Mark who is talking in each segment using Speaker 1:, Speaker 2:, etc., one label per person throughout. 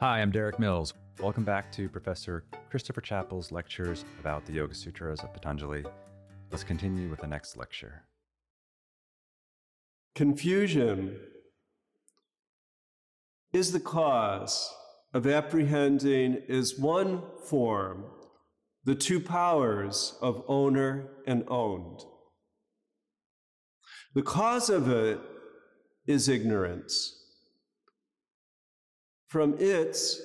Speaker 1: Hi, I'm Derik Mills. Welcome back to Professor Christopher Chapple's lectures about the Yoga Sutras of Patanjali. Let's continue with the next lecture.
Speaker 2: Confusion is the cause of apprehending as one form the two powers of owner and owned. The cause of it is ignorance. From its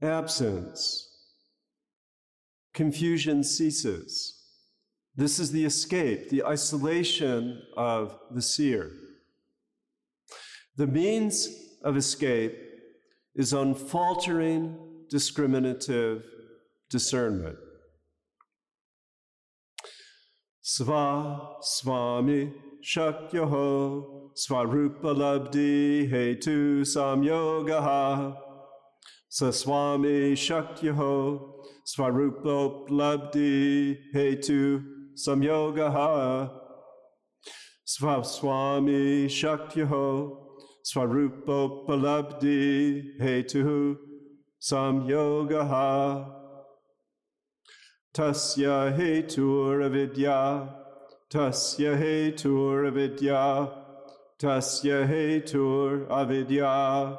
Speaker 2: absence, confusion ceases. This is the escape, the isolation of the seer. The means of escape is unfaltering, discriminative discernment. Sva Swami Shakyaho Svarupalabdi Hetu Samyogaha Saswami Shakyaho Svarupalabdi Hetu Samyogaha Swami Shakyaho Svarupalabdi Hetu Samyogaha Tasya Hetur Avidya Tasya Hetur Avidya Tasya Hetur Avidya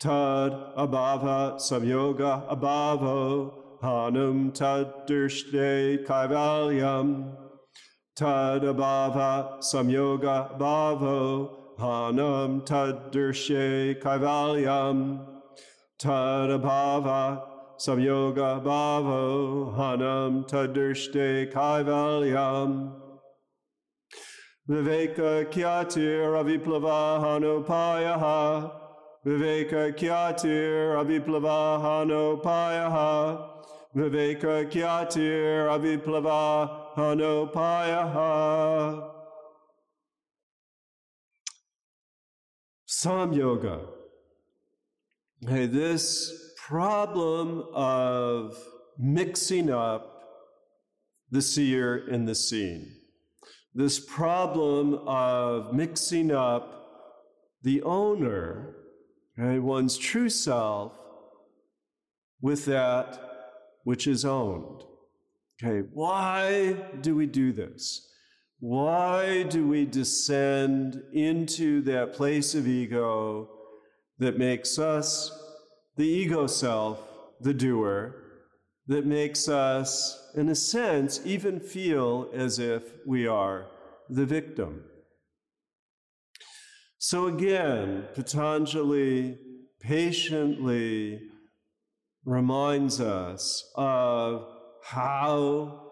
Speaker 2: Tad Abhava Samyoga Abhavo Hanum Tad Dirshde Kaivalyam Tad Abhava Samyoga Bhavo Hanam Taddirshe Kaivalyam Tadabhava Samyoga Bhavo Hanam Taddirshte Kaivalyam Viveka Kyatir Aviplava Hanopayaha Viveka Kyatir Aviplava Hanopayaha Viveka Kyatir Aviplava Hanopayaha Samyoga. Hey, this problem of mixing up the seer and the seen, this problem of mixing up the owner, right, one's true self, with that which is owned. Okay, why do we do this? Why do we descend into that place of ego that makes us the ego self, the doer, that makes us, in a sense, even feel as if we are the victim? So again, Patanjali patiently reminds us of how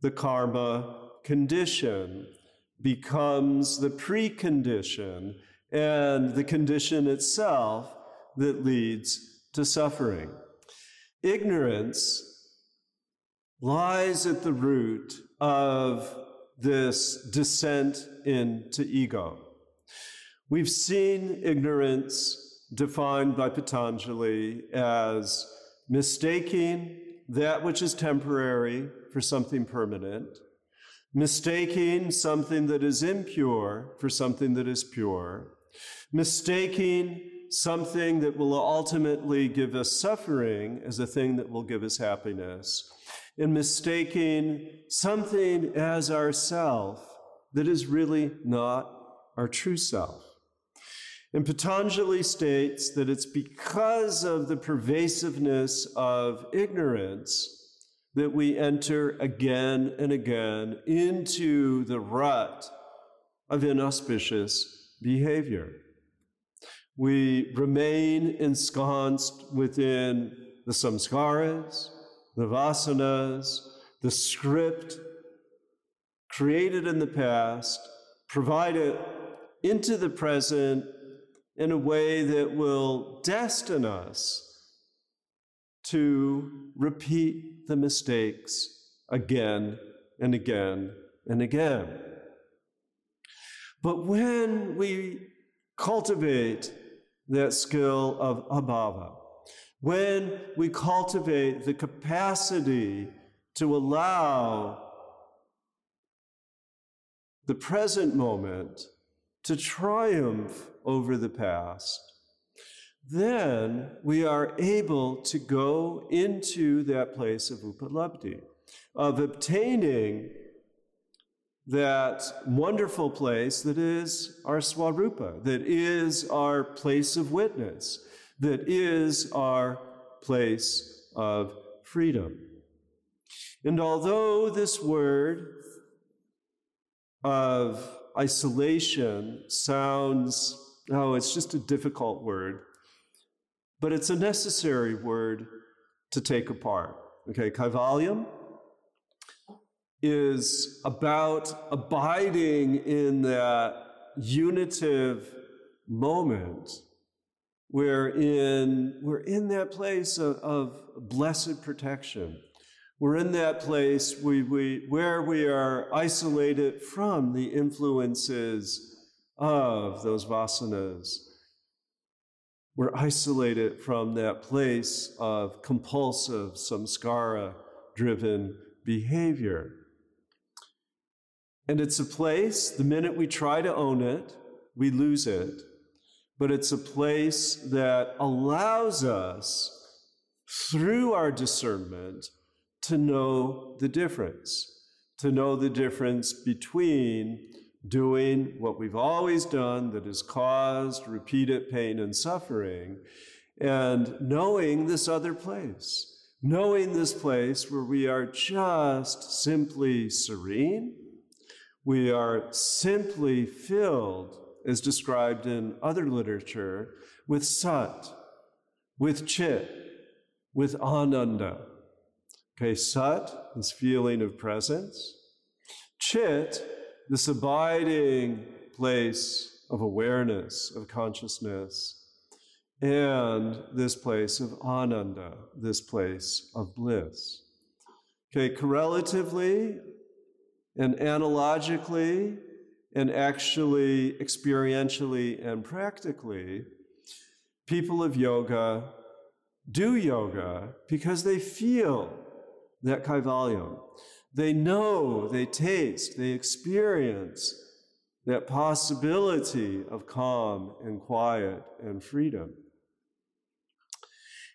Speaker 2: the karma condition becomes the precondition and the condition itself that leads to suffering. Ignorance lies at the root of this descent into ego. We've seen ignorance defined by Patanjali as mistaking that which is temporary for something permanent, mistaking something that is impure for something that is pure, mistaking something that will ultimately give us suffering as a thing that will give us happiness, and mistaking something as ourself that is really not our true self. And Patanjali states that it's because of the pervasiveness of ignorance that we enter again and again into the rut of inauspicious behavior. We remain ensconced within the samskaras, the vasanas, the script created in the past, provided into the present in a way that will destine us to repeat the mistakes again and again and again. But when we cultivate that skill of abhava, when we cultivate the capacity to allow the present moment to triumph over the past, then we are able to go into that place of upalabdhi, of obtaining that wonderful place that is our swarupa, that is our place of witness, that is our place of freedom. And although this word of isolation sounds, oh, it's just a difficult word, but it's a necessary word to take apart. Okay, kaivalyam is about abiding in that unitive moment we're in, we're in that place of, of blessed protection. We're in that place we, we, where we are isolated from the influences of those vasanas. We're isolated from that place of compulsive, samskara driven behavior. And it's a place, the minute we try to own it, we lose it but it's a place that allows us, through our discernment, to know the difference, to know the difference between doing what we've always done that has caused repeated pain and suffering, and knowing this other place, knowing this place where we are just simply serene, we are simply filled is described in other literature with sat, with chit, with ananda. Okay, sat, this feeling of presence. Chit, this abiding place of awareness, of consciousness. And this place of ananda, this place of bliss. Okay, correlatively and analogically, and actually, experientially and practically, people of yoga do yoga because they feel that kaivalyam. They know, they taste, they experience that possibility of calm and quiet and freedom.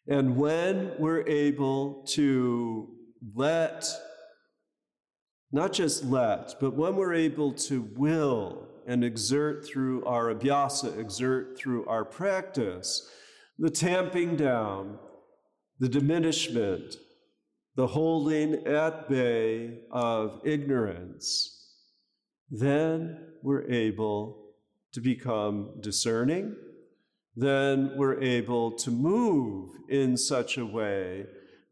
Speaker 2: And when we're able to let not just let, but when we're able to will and exert through our abhyasa, exert through our practice, the tamping down, the diminishment, the holding at bay of ignorance, then we're able to become discerning. Then we're able to move in such a way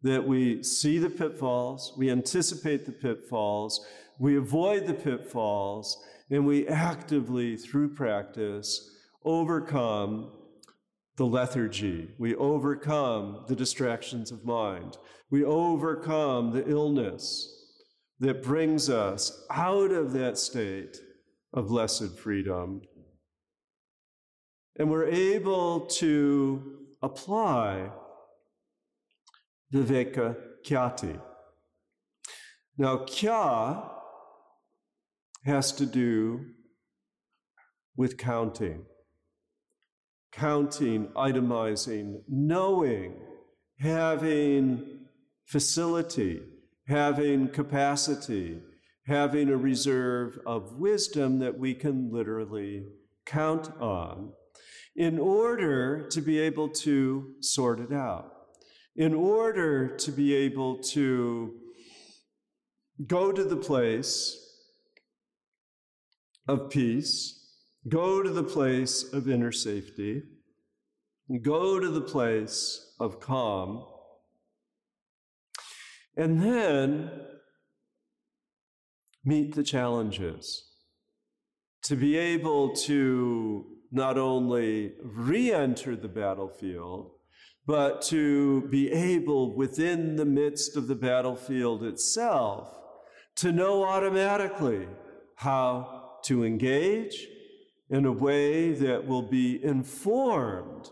Speaker 2: that we see the pitfalls, we anticipate the pitfalls, we avoid the pitfalls, and we actively, through practice, overcome the lethargy. We overcome the distractions of mind. We overcome the illness that brings us out of that state of blessed freedom. And we're able to apply Viveka Khyati. Now, Kya has to do with counting, counting, itemizing, knowing, having facility, having capacity, having a reserve of wisdom that we can literally count on in order to be able to sort it out in order to be able to go to the place of peace, go to the place of inner safety, go to the place of calm, and then meet the challenges. To be able to not only re enter the battlefield, but to be able, within the midst of the battlefield itself, to know automatically how to engage in a way that will be informed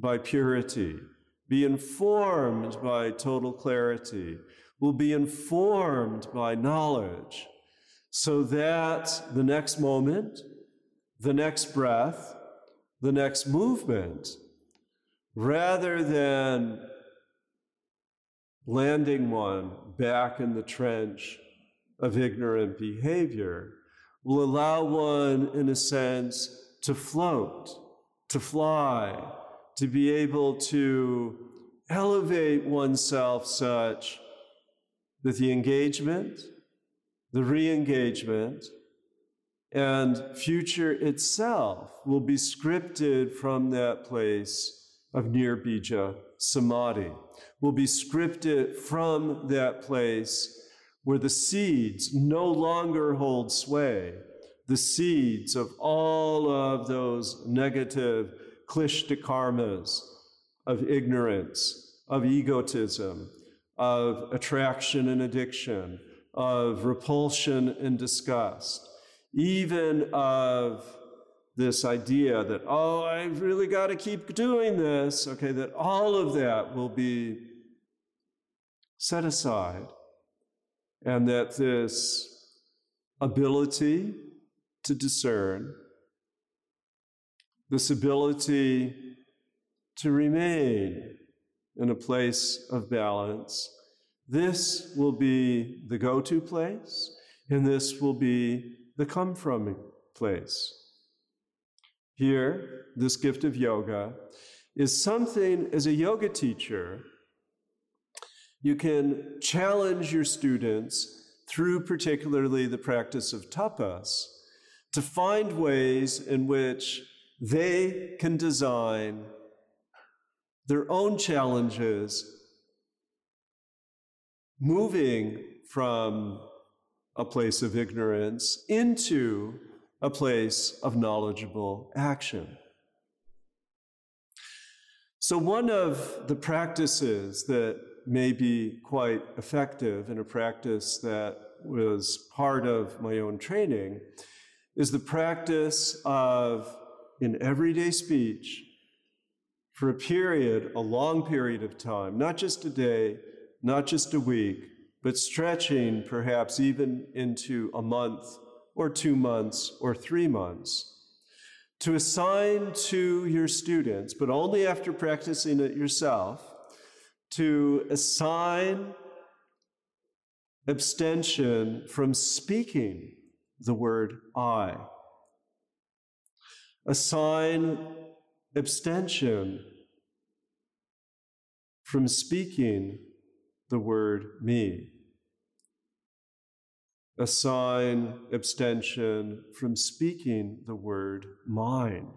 Speaker 2: by purity, be informed by total clarity, will be informed by knowledge, so that the next moment, the next breath, the next movement rather than landing one back in the trench of ignorant behavior, will allow one, in a sense, to float, to fly, to be able to elevate oneself such that the engagement, the re engagement, and future itself will be scripted from that place of nirbija samadhi, will be scripted from that place where the seeds no longer hold sway, the seeds of all of those negative klishta karmas of ignorance, of egotism, of attraction and addiction, of repulsion and disgust, even of this idea that, oh, I've really got to keep doing this, okay, that all of that will be set aside, and that this ability to discern, this ability to remain in a place of balance, this will be the go to place, and this will be the come from place. Here, this gift of yoga is something as a yoga teacher, you can challenge your students through particularly the practice of tapas to find ways in which they can design their own challenges moving from a place of ignorance into a place of knowledgeable action. So, one of the practices that may be quite effective in a practice that was part of my own training is the practice of, in everyday speech, for a period, a long period of time, not just a day, not just a week, but stretching perhaps even into a month or two months or three months, to assign to your students, but only after practicing it yourself, to assign abstention from speaking the word I. Assign abstention from speaking the word me assign abstention from speaking the word mine.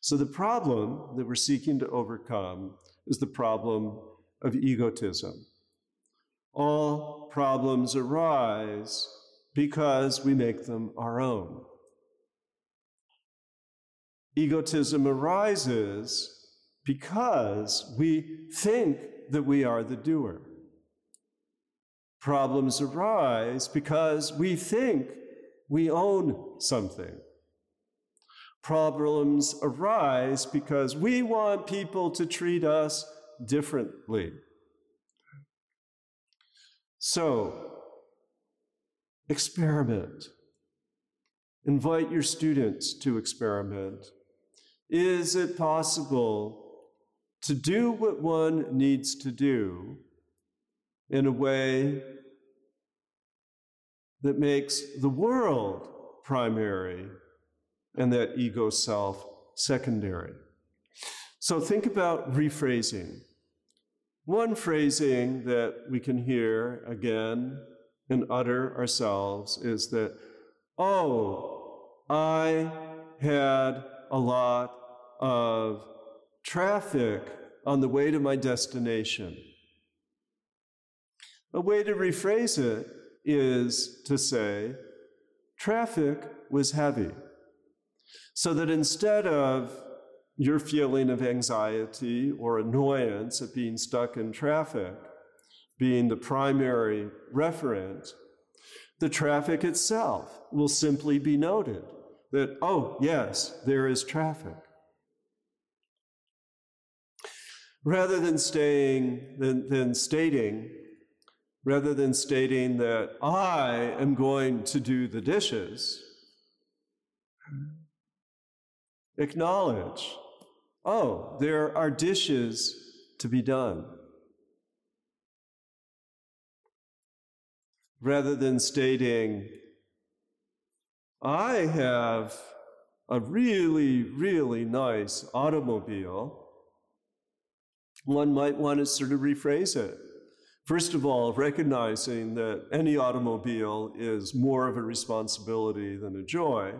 Speaker 2: So, the problem that we're seeking to overcome is the problem of egotism. All problems arise because we make them our own. Egotism arises because we think that we are the doer. Problems arise because we think we own something. Problems arise because we want people to treat us differently. So, experiment. Invite your students to experiment. Is it possible to do what one needs to do in a way that makes the world primary and that ego self secondary. So think about rephrasing. One phrasing that we can hear again and utter ourselves is that, oh, I had a lot of traffic on the way to my destination. A way to rephrase it is to say, traffic was heavy. So that instead of your feeling of anxiety or annoyance at being stuck in traffic being the primary referent, the traffic itself will simply be noted that, oh, yes, there is traffic. Rather than staying, than, than stating, rather than stating that I am going to do the dishes, acknowledge oh, there are dishes to be done. Rather than stating, I have a really, really nice automobile, one might want to sort of rephrase it. First of all, recognizing that any automobile is more of a responsibility than a joy,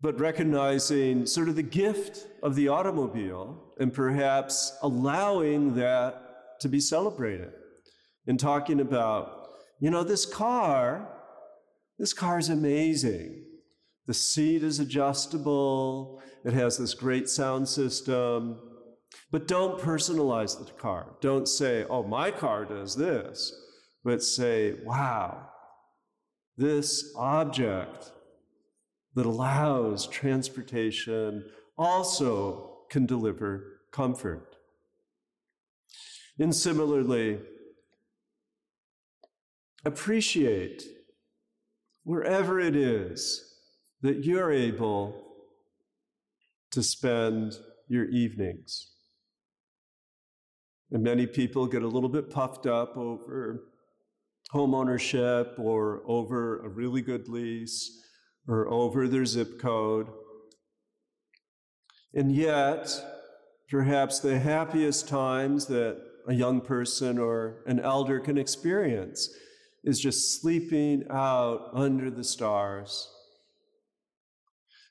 Speaker 2: but recognizing sort of the gift of the automobile and perhaps allowing that to be celebrated and talking about, you know, this car, this car is amazing. The seat is adjustable, it has this great sound system. But don't personalize the car. Don't say, oh, my car does this, but say, wow, this object that allows transportation also can deliver comfort. And similarly, appreciate wherever it is that you're able to spend your evenings. And many people get a little bit puffed up over home ownership or over a really good lease or over their zip code. And yet, perhaps the happiest times that a young person or an elder can experience is just sleeping out under the stars.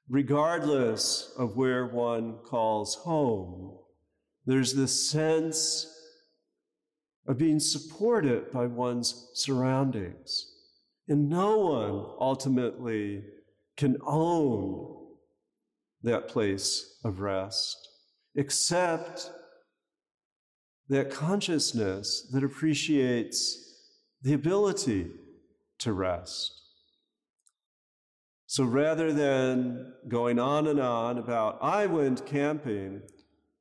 Speaker 2: Regardless of where one calls home, there's this sense of being supported by one's surroundings. And no one ultimately can own that place of rest except that consciousness that appreciates the ability to rest. So rather than going on and on about, I went camping,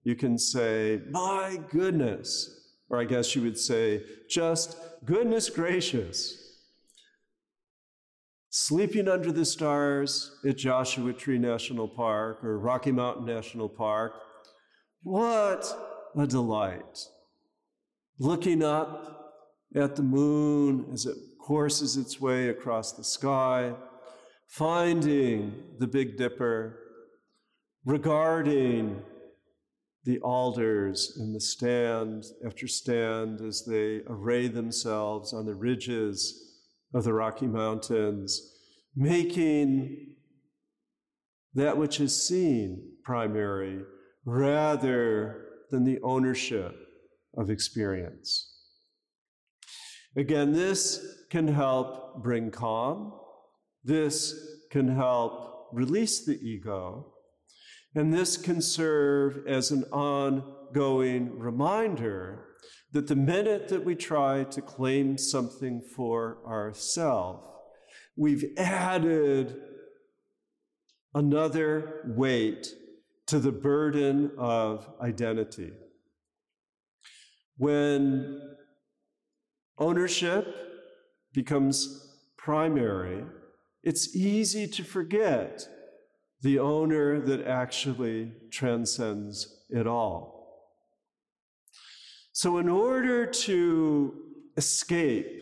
Speaker 2: you can say, My goodness. Or I guess you would say, just goodness gracious. Sleeping under the stars at Joshua Tree National Park or Rocky Mountain National Park. What a delight. Looking up at the moon as it courses its way across the sky, finding the Big Dipper, regarding the alders in the stand after stand as they array themselves on the ridges of the Rocky Mountains, making that which is seen primary rather than the ownership of experience. Again, this can help bring calm. This can help release the ego. And this can serve as an ongoing reminder that the minute that we try to claim something for ourselves, we've added another weight to the burden of identity. When ownership becomes primary, it's easy to forget the owner that actually transcends it all. So, in order to escape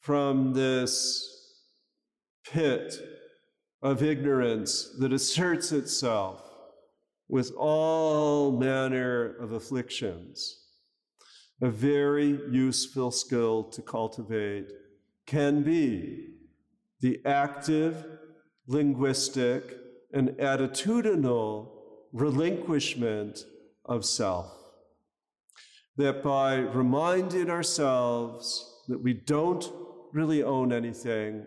Speaker 2: from this pit of ignorance that asserts itself with all manner of afflictions, a very useful skill to cultivate can be the active linguistic, and attitudinal relinquishment of self. That by reminding ourselves that we don't really own anything,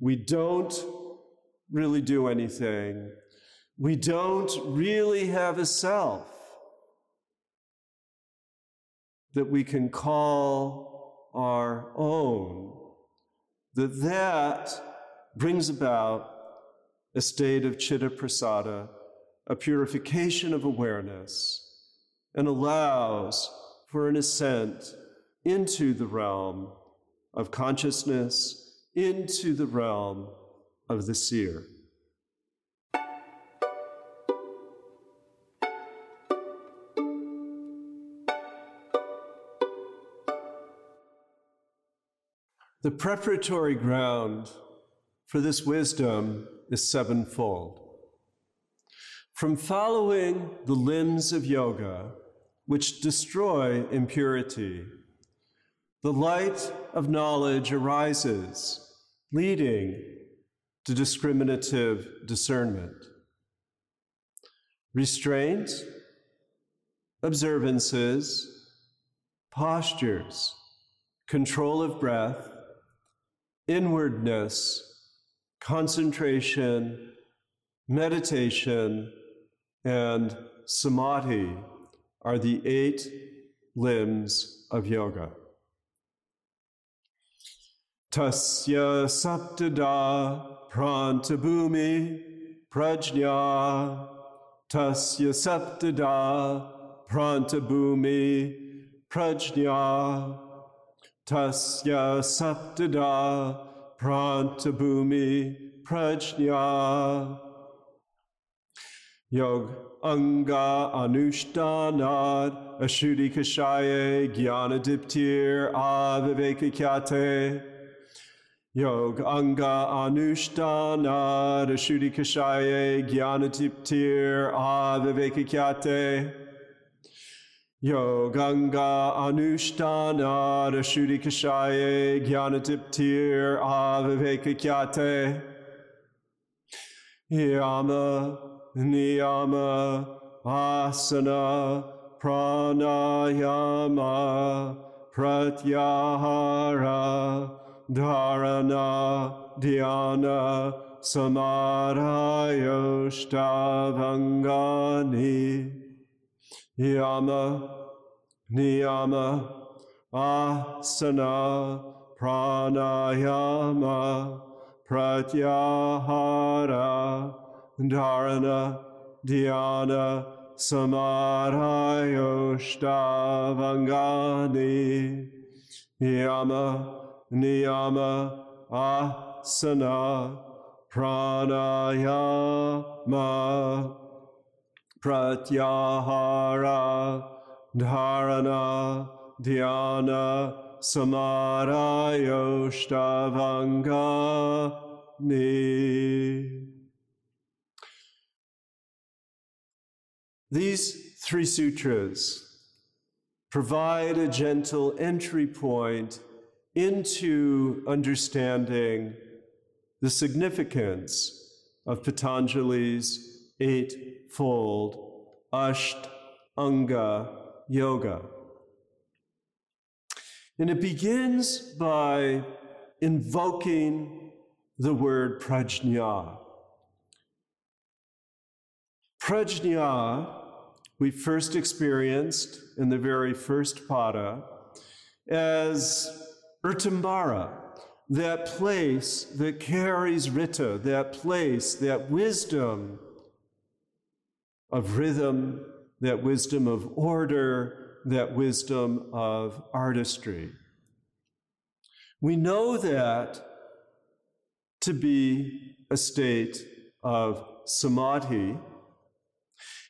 Speaker 2: we don't really do anything, we don't really have a self that we can call our own, that that brings about a state of chitta prasada, a purification of awareness, and allows for an ascent into the realm of consciousness, into the realm of the seer. The preparatory ground for this wisdom is sevenfold. From following the limbs of yoga, which destroy impurity, the light of knowledge arises, leading to discriminative discernment. Restraint, observances, postures, control of breath, inwardness, concentration, meditation, and samadhi are the eight limbs of yoga. Tasya saptada prantabhumi prajna tasya saptada prantabhumi prajna tasya saptada prantabhumi prajna. Yog anga anushtanad ashuddhi kashaye diptir avivekakyate Yog anga anushtanad ashuddhi kashaye diptir avivekakyate Yoganga Anushtana Rashuddhi Kashaye Jnanatiptir Avivekakyate Yama Niyama Asana Pranayama Pratyahara Dharana Dhyana Samadhayoshtabangani yama, niyama, asana, pranayama, pratyahara, dharana, dhyana, samadhayoshtabangani, yama, niyama, asana, pranayama, pratyahara dharana dhyana samadhayoshtabangani. These three sutras provide a gentle entry point into understanding the significance of Patanjali's eight fold Ashtanga Yoga. And it begins by invoking the word prajna. Prajna, we first experienced in the very first pada as Urtambara, that place that carries Rita, that place, that wisdom of rhythm, that wisdom of order, that wisdom of artistry. We know that to be a state of samadhi,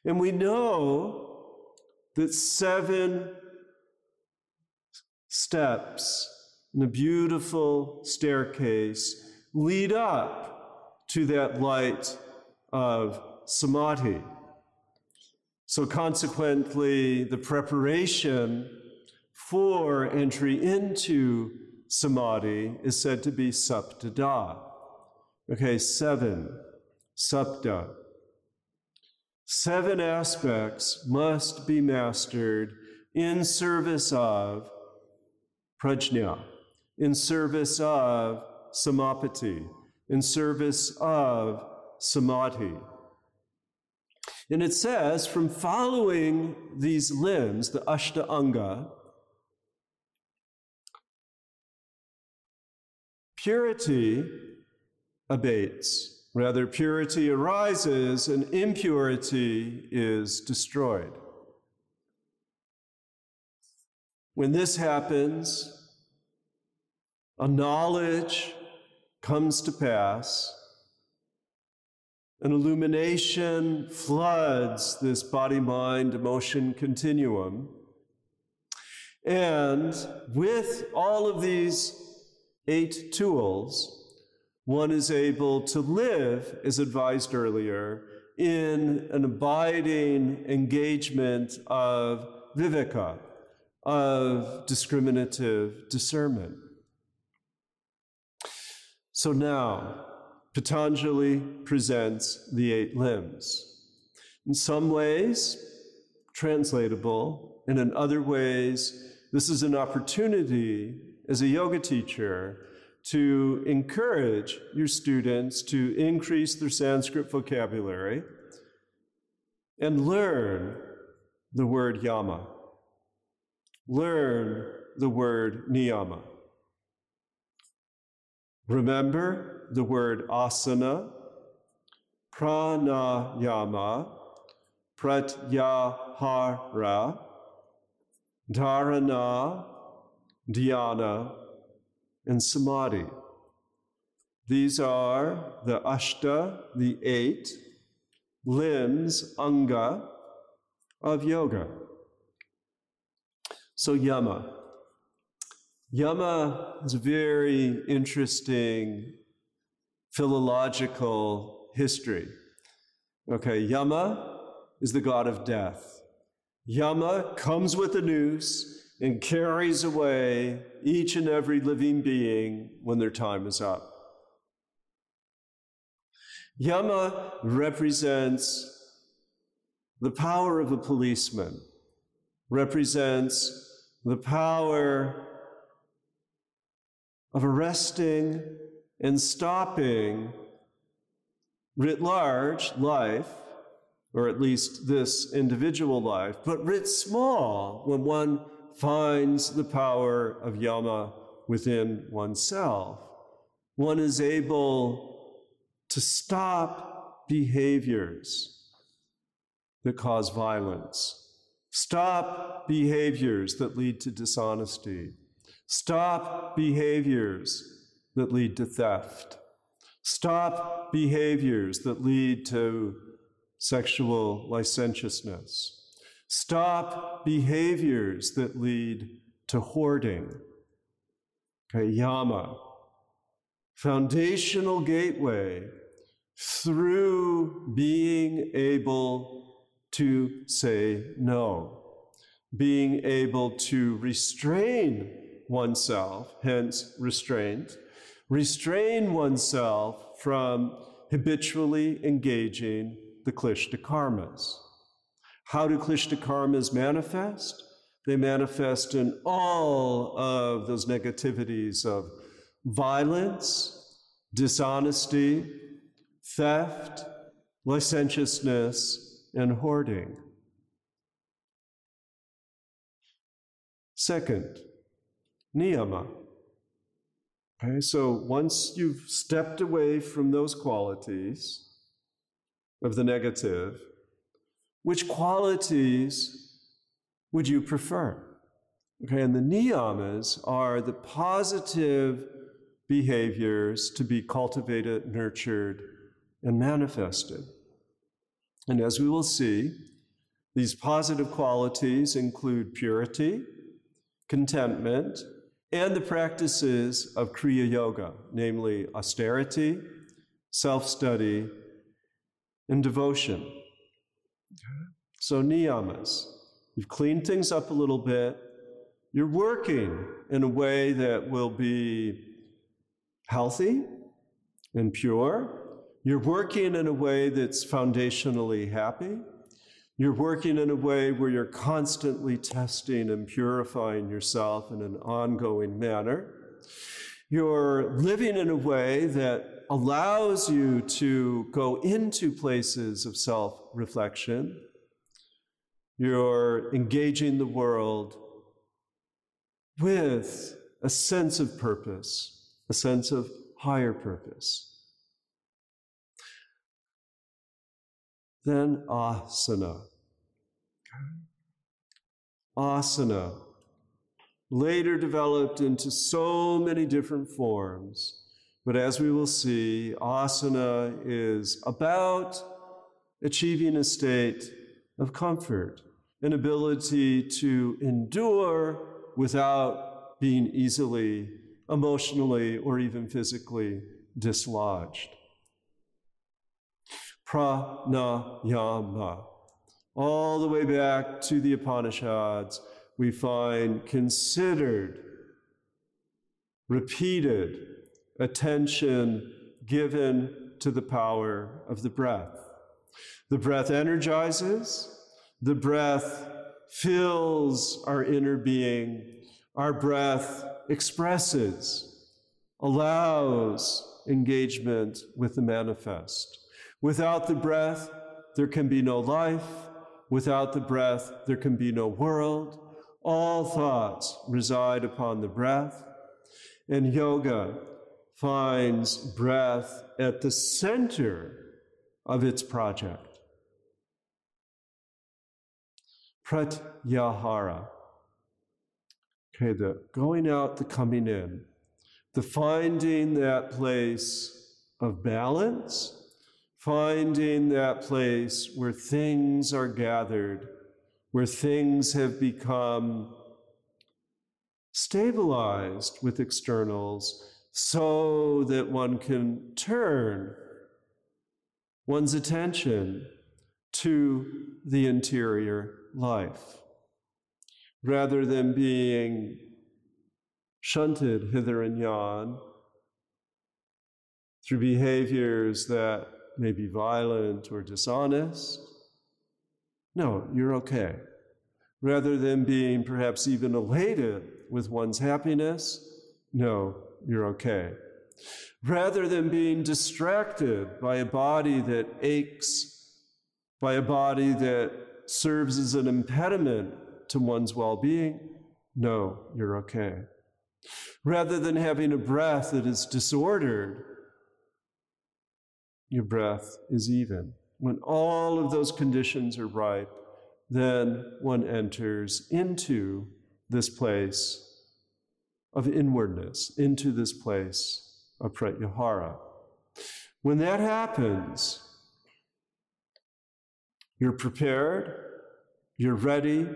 Speaker 2: and we know that seven steps in a beautiful staircase lead up to that light of samadhi. So, consequently, the preparation for entry into samadhi is said to be saptada. Okay, seven, sapta. Seven aspects must be mastered in service of prajna, in service of samapati, in service of samadhi. And it says, from following these limbs, the Ashtanga, purity abates. Rather, purity arises and impurity is destroyed. When this happens, a knowledge comes to pass an illumination floods this body mind emotion continuum. And with all of these eight tools, one is able to live, as advised earlier, in an abiding engagement of viveka, of discriminative discernment. So now, Patanjali presents the eight limbs. In some ways, translatable, and in other ways, this is an opportunity as a yoga teacher to encourage your students to increase their Sanskrit vocabulary and learn the word yama. Learn the word niyama. Remember the word asana, pranayama, pratyahara, dharana, dhyana, and samadhi. These are the ashta, the eight limbs, anga, of yoga. So, yama. Yama is a very interesting philological history. Okay, Yama is the god of death. Yama comes with a noose and carries away each and every living being when their time is up. Yama represents the power of a policeman, represents the power of arresting and stopping writ large life, or at least this individual life, but writ small when one finds the power of yama within oneself. One is able to stop behaviors that cause violence, stop behaviors that lead to dishonesty, stop behaviors that lead to theft, stop behaviors that lead to sexual licentiousness. Stop behaviors that lead to hoarding. Okay, yama. Foundational gateway through being able to say no, being able to restrain oneself, hence restraint, restrain oneself from habitually engaging the klishta karmas. How do klishta karmas manifest? They manifest in all of those negativities of violence, dishonesty, theft, licentiousness, and hoarding. Second, niyama. Okay, so once you've stepped away from those qualities of the negative, which qualities would you prefer? Okay, and the niyamas are the positive behaviors to be cultivated, nurtured, and manifested. And as we will see, these positive qualities include purity, contentment, and the practices of Kriya Yoga, namely austerity, self study, and devotion. So, niyamas, you've cleaned things up a little bit. You're working in a way that will be healthy and pure. You're working in a way that's foundationally happy. You're working in a way where you're constantly testing and purifying yourself in an ongoing manner. You're living in a way that allows you to go into places of self reflection. You're engaging the world with a sense of purpose, a sense of higher purpose. Then asana. Asana, later developed into so many different forms. But as we will see, asana is about achieving a state of comfort, an ability to endure without being easily emotionally or even physically dislodged. Pranayama. All the way back to the Upanishads, we find considered, repeated attention given to the power of the breath. The breath energizes, the breath fills our inner being, our breath expresses, allows engagement with the manifest. Without the breath, there can be no life. Without the breath, there can be no world. All thoughts reside upon the breath. And yoga finds breath at the center of its project. Pratyahara. Okay, the going out, the coming in, the finding that place of balance, finding that place where things are gathered, where things have become stabilized with externals so that one can turn one's attention to the interior life. Rather than being shunted hither and yon through behaviors that may be violent or dishonest. No, you're okay. Rather than being perhaps even elated with one's happiness, no, you're okay. Rather than being distracted by a body that aches, by a body that serves as an impediment to one's well being, no, you're okay. Rather than having a breath that is disordered, your breath is even. When all of those conditions are ripe, then one enters into this place of inwardness, into this place of pratyahara. When that happens, you're prepared, you're ready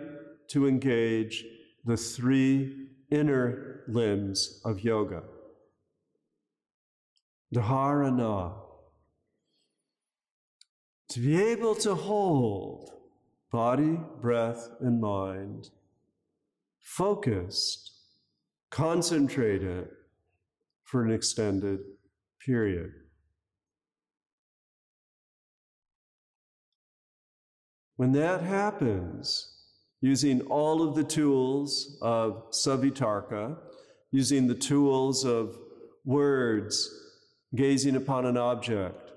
Speaker 2: to engage the three inner limbs of yoga. Dharana. To be able to hold body, breath, and mind focused, concentrated for an extended period. When that happens, using all of the tools of savitarka, using the tools of words, gazing upon an object,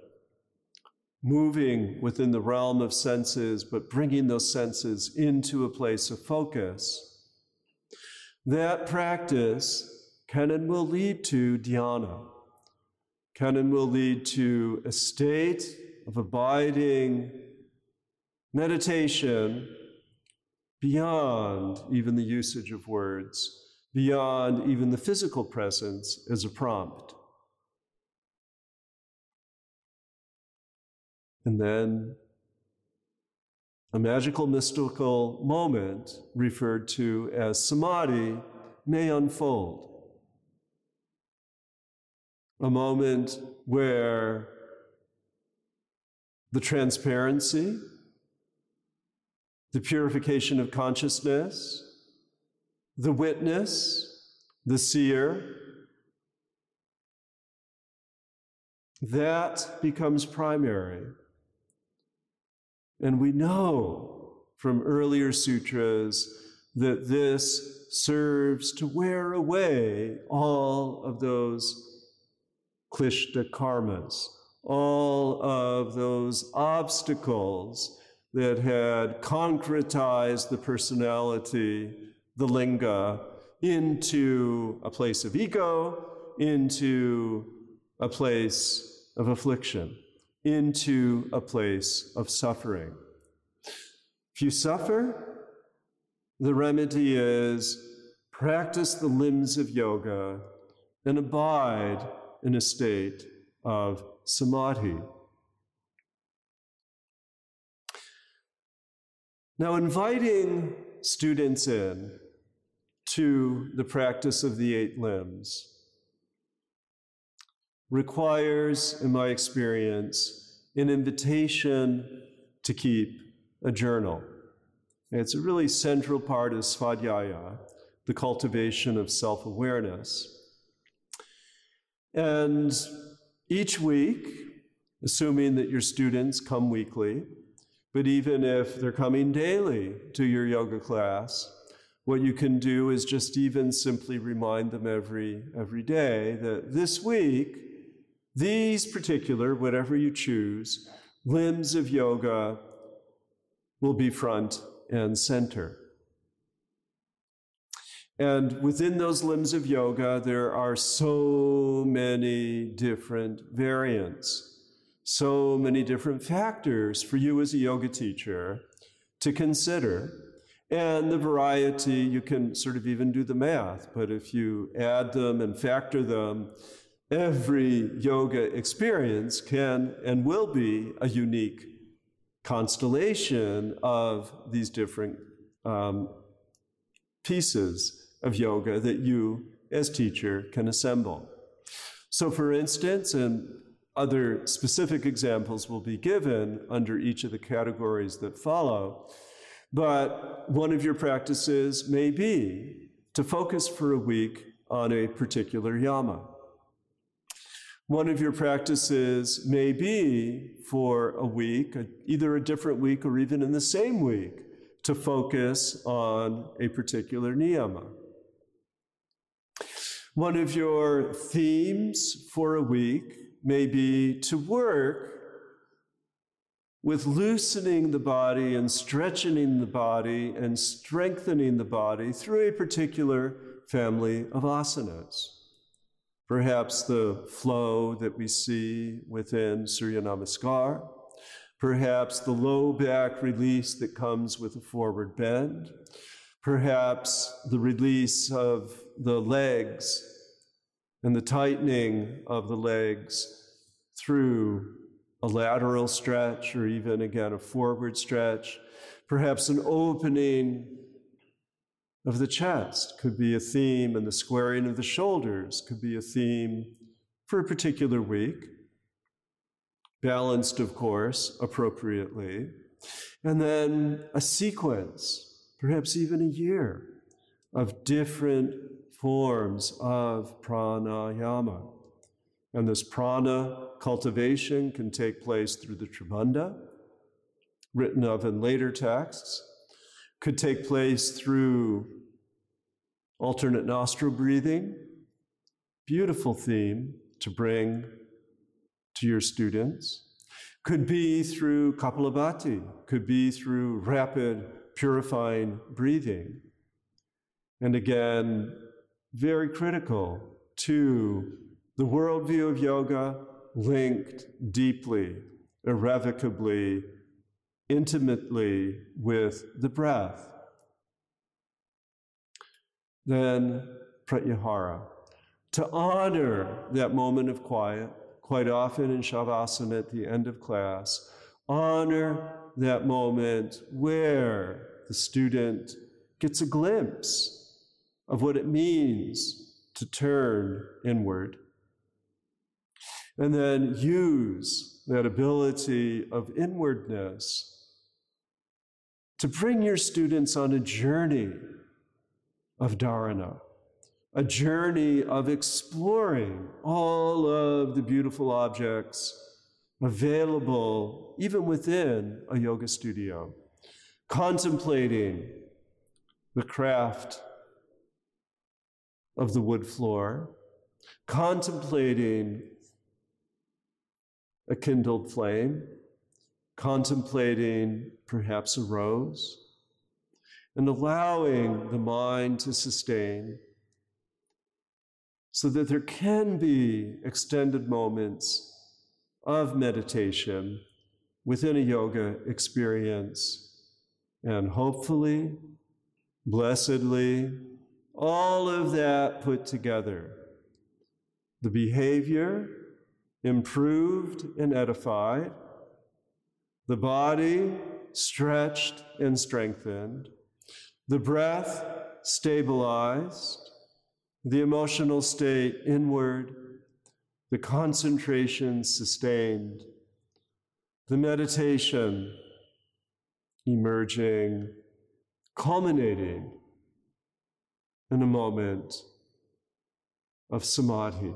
Speaker 2: moving within the realm of senses, but bringing those senses into a place of focus. That practice can and will lead to dhyana, can and will lead to a state of abiding meditation beyond even the usage of words, beyond even the physical presence as a prompt. And then a magical mystical moment referred to as samadhi may unfold. A moment where the transparency, the purification of consciousness, the witness, the seer, that becomes primary. And we know from earlier sutras that this serves to wear away all of those klishta karmas, all of those obstacles that had concretized the personality, the linga, into a place of ego, into a place of affliction into a place of suffering. If you suffer, the remedy is practice the limbs of yoga and abide in a state of samadhi. Now, inviting students in to the practice of the eight limbs requires, in my experience, an invitation to keep a journal. it's a really central part of svadhyaya, the cultivation of self awareness. And each week, assuming that your students come weekly, but even if they're coming daily to your yoga class, what you can do is just even simply remind them every, every day that this week, these particular, whatever you choose, limbs of yoga will be front and center. And within those limbs of yoga, there are so many different variants, so many different factors for you as a yoga teacher to consider. And the variety, you can sort of even do the math, but if you add them and factor them, every yoga experience can and will be a unique constellation of these different um, pieces of yoga that you, as teacher, can assemble. So, for instance, and other specific examples will be given under each of the categories that follow, but one of your practices may be to focus for a week on a particular yama. One of your practices may be for a week, either a different week or even in the same week, to focus on a particular niyama. One of your themes for a week may be to work with loosening the body and stretching the body and strengthening the body through a particular family of asanas. Perhaps the flow that we see within Surya Namaskar, perhaps the low back release that comes with a forward bend, perhaps the release of the legs and the tightening of the legs through a lateral stretch or even again a forward stretch, perhaps an opening of the chest could be a theme, and the squaring of the shoulders could be a theme for a particular week, balanced, of course, appropriately. And then a sequence, perhaps even a year, of different forms of pranayama. And this prana cultivation can take place through the Tribandha, written of in later texts, could take place through alternate nostril breathing. Beautiful theme to bring to your students. Could be through Kapalabhati, could be through rapid purifying breathing. And again, very critical to the worldview of yoga linked deeply, irrevocably, intimately with the breath. Then pratyahara, to honor that moment of quiet, quite often in Shavasana at the end of class, honor that moment where the student gets a glimpse of what it means to turn inward. And then use that ability of inwardness to bring your students on a journey of dharana, a journey of exploring all of the beautiful objects available even within a yoga studio, contemplating the craft of the wood floor, contemplating a kindled flame, contemplating perhaps a rose, and allowing the mind to sustain so that there can be extended moments of meditation within a yoga experience. And hopefully, blessedly, all of that put together. The behavior improved and edified, the body stretched and strengthened, the breath stabilized, the emotional state inward, the concentration sustained, the meditation emerging, culminating in a moment of samadhi.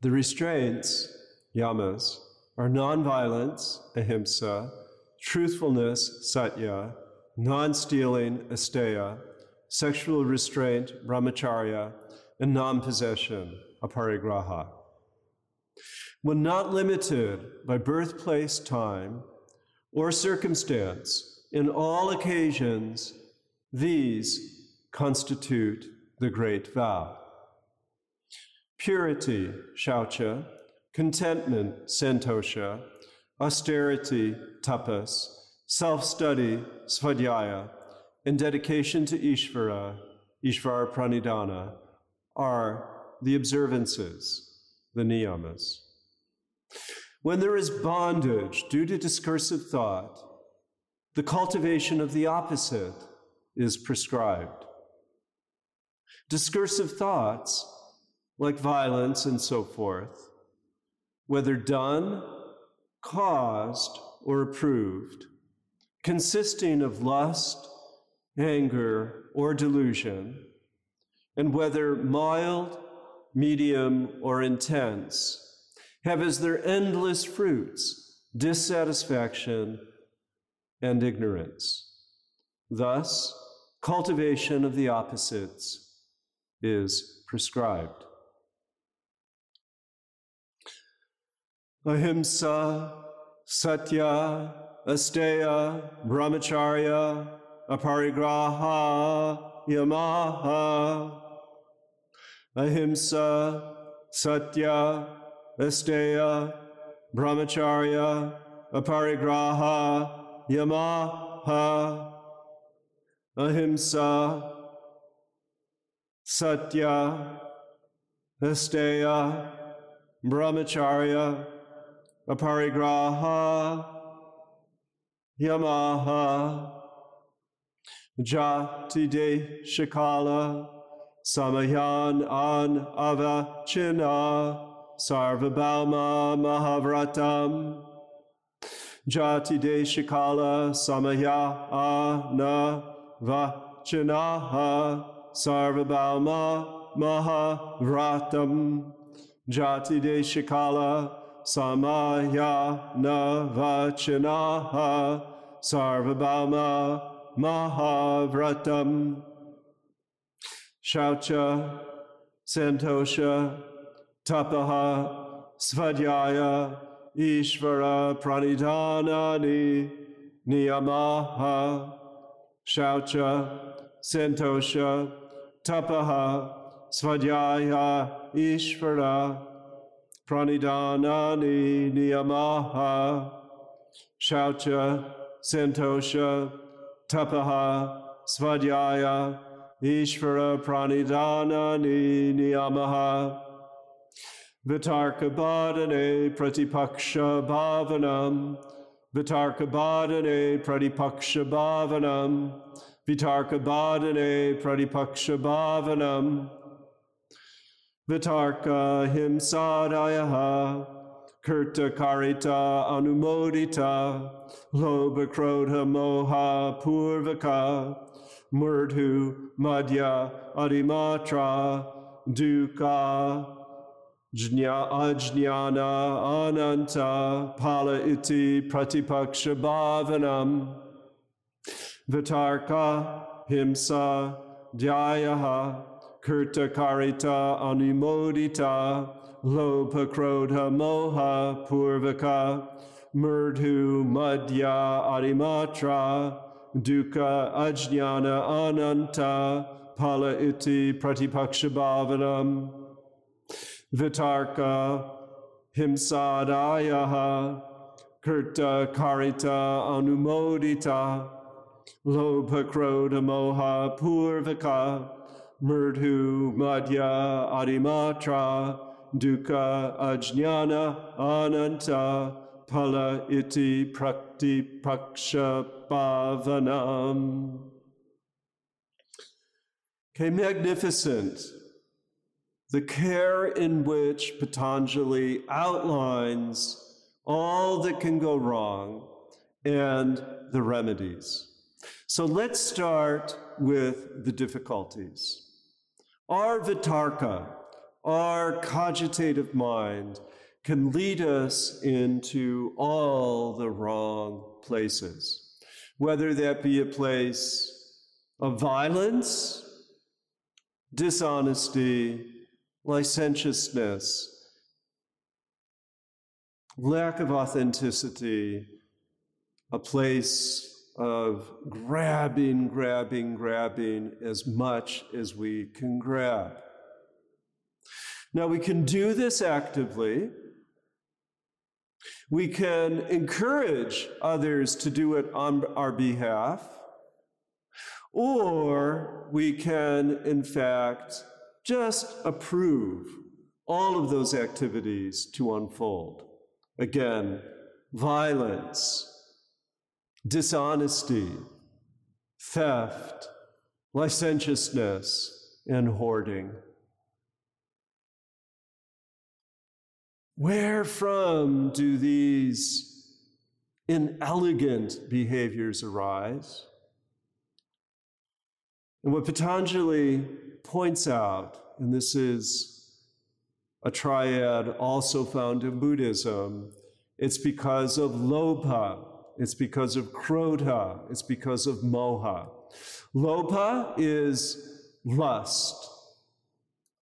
Speaker 2: The restraints, yamas, are nonviolence, ahimsa, truthfulness, satya, non stealing, asteya, sexual restraint, brahmacharya, and non possession, aparigraha. When not limited by birthplace, time, or circumstance, in all occasions, these constitute the great vow. Purity, shaucha, contentment, santosha, austerity, tapas, self study, svadhyaya, and dedication to Ishvara, Ishvara Pranidhana, are the observances, the niyamas. When there is bondage due to discursive thought, the cultivation of the opposite is prescribed. Discursive thoughts, like violence and so forth, whether done, caused, or approved, consisting of lust, anger, or delusion, and whether mild, medium, or intense, have as their endless fruits dissatisfaction and ignorance. Thus, cultivation of the opposites is prescribed. Ahimsa, Satya, Asteya, Brahmacharya, Aparigraha, Yamaha, Ahimsa, Satya, Asteya, Brahmacharya, Aparigraha, Yamaha, Ahimsa, Satya, Asteya, Brahmacharya, Aparigraha, Yamaha, Jati de Shikala, Samayan an Avachina, Sarvabhauma Mahavratam, Jati de Shikala, Samaya ana Vachinaha, Sarvabhauma Mahavratam, Jati de Shikala, Samaya Navachinaha Sarvabhauma Mahavratam. Shaucha Santosha Tapaha Svadhyaya Ishvara Pranidhanani Niyamaha. Shaucha Santosha Tapaha Svadhyaya Ishvara pranidhanani niyamaha, shaucha, santosha, tapaha, svadhyaya, ishvara pranidhanani niyamaha, vitarka badane pratipaksha bhavanam, vitarka badane pratipaksha bhavanam, vitarka badane pratipaksha bhavanam, Vitarka himsadayaha, Kirta karita anumodita, Loba krodha moha purvaka, Murdhu madhya adimatra, Duka jnya ajnana ananta, Pala iti pratipaksha bhavanam, Vitarka himsa dhyayaha, Kirta karita animodita, lopa krodha moha purvaka, murdhu madhya adimatra, dukkha ajnana ananta, pala iti pratipakshabhavanam, vitarka himsadayaha, kirta karita anumodita, lopa krodha moha purvaka, Murdhu Madhya Adimatra Dukkha Ajnana Ananta pala iti prakti paksha bhavanam. Okay, magnificent. The care in which Patanjali outlines all that can go wrong and the remedies. So let's start with the difficulties. Our vitarka, our cogitative mind, can lead us into all the wrong places, whether that be a place of violence, dishonesty, licentiousness, lack of authenticity, a place of grabbing, grabbing, grabbing as much as we can grab. Now, we can do this actively. We can encourage others to do it on our behalf. Or we can, in fact, just approve all of those activities to unfold. Again, violence, dishonesty, theft, licentiousness, and hoarding. Where from do these inelegant behaviors arise? And what Patanjali points out, and this is a triad also found in Buddhism, it's because of lobha, it's because of krodha, it's because of moha. Lobha is lust,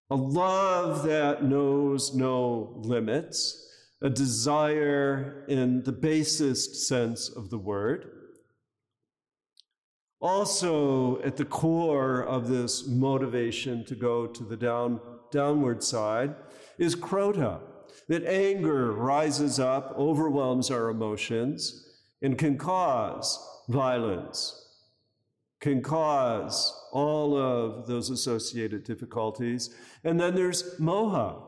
Speaker 2: a love that knows no limits, a desire in the basest sense of the word. Also, at the core of this motivation to go to the down, downward side is krodha, that anger rises up, overwhelms our emotions, and can cause violence, can cause all of those associated difficulties. And then there's moha,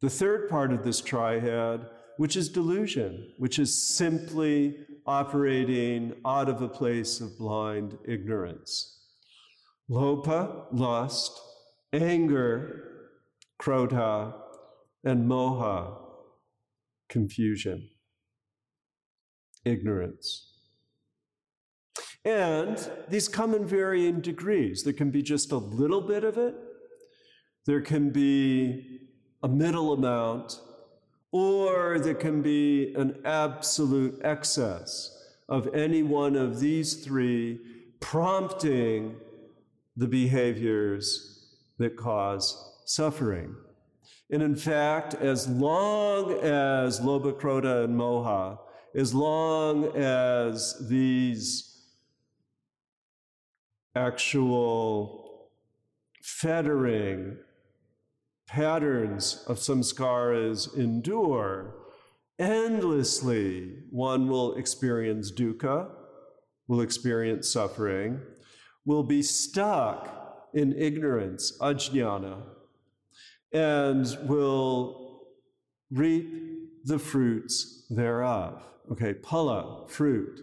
Speaker 2: the third part of this triad, which is delusion, which is simply operating out of a place of blind ignorance. Lobha, lust, anger, krodha, and moha, confusion, ignorance. And these come in varying degrees. There can be just a little bit of it, there can be a middle amount, or there can be an absolute excess of any one of these three prompting the behaviors that cause suffering. And in fact, as long as Lobha, and Moha, as long as these actual fettering patterns of samskaras endure, endlessly one will experience dukkha, will experience suffering, will be stuck in ignorance, ajnana, and will reap the fruits thereof. Okay, phala, fruit.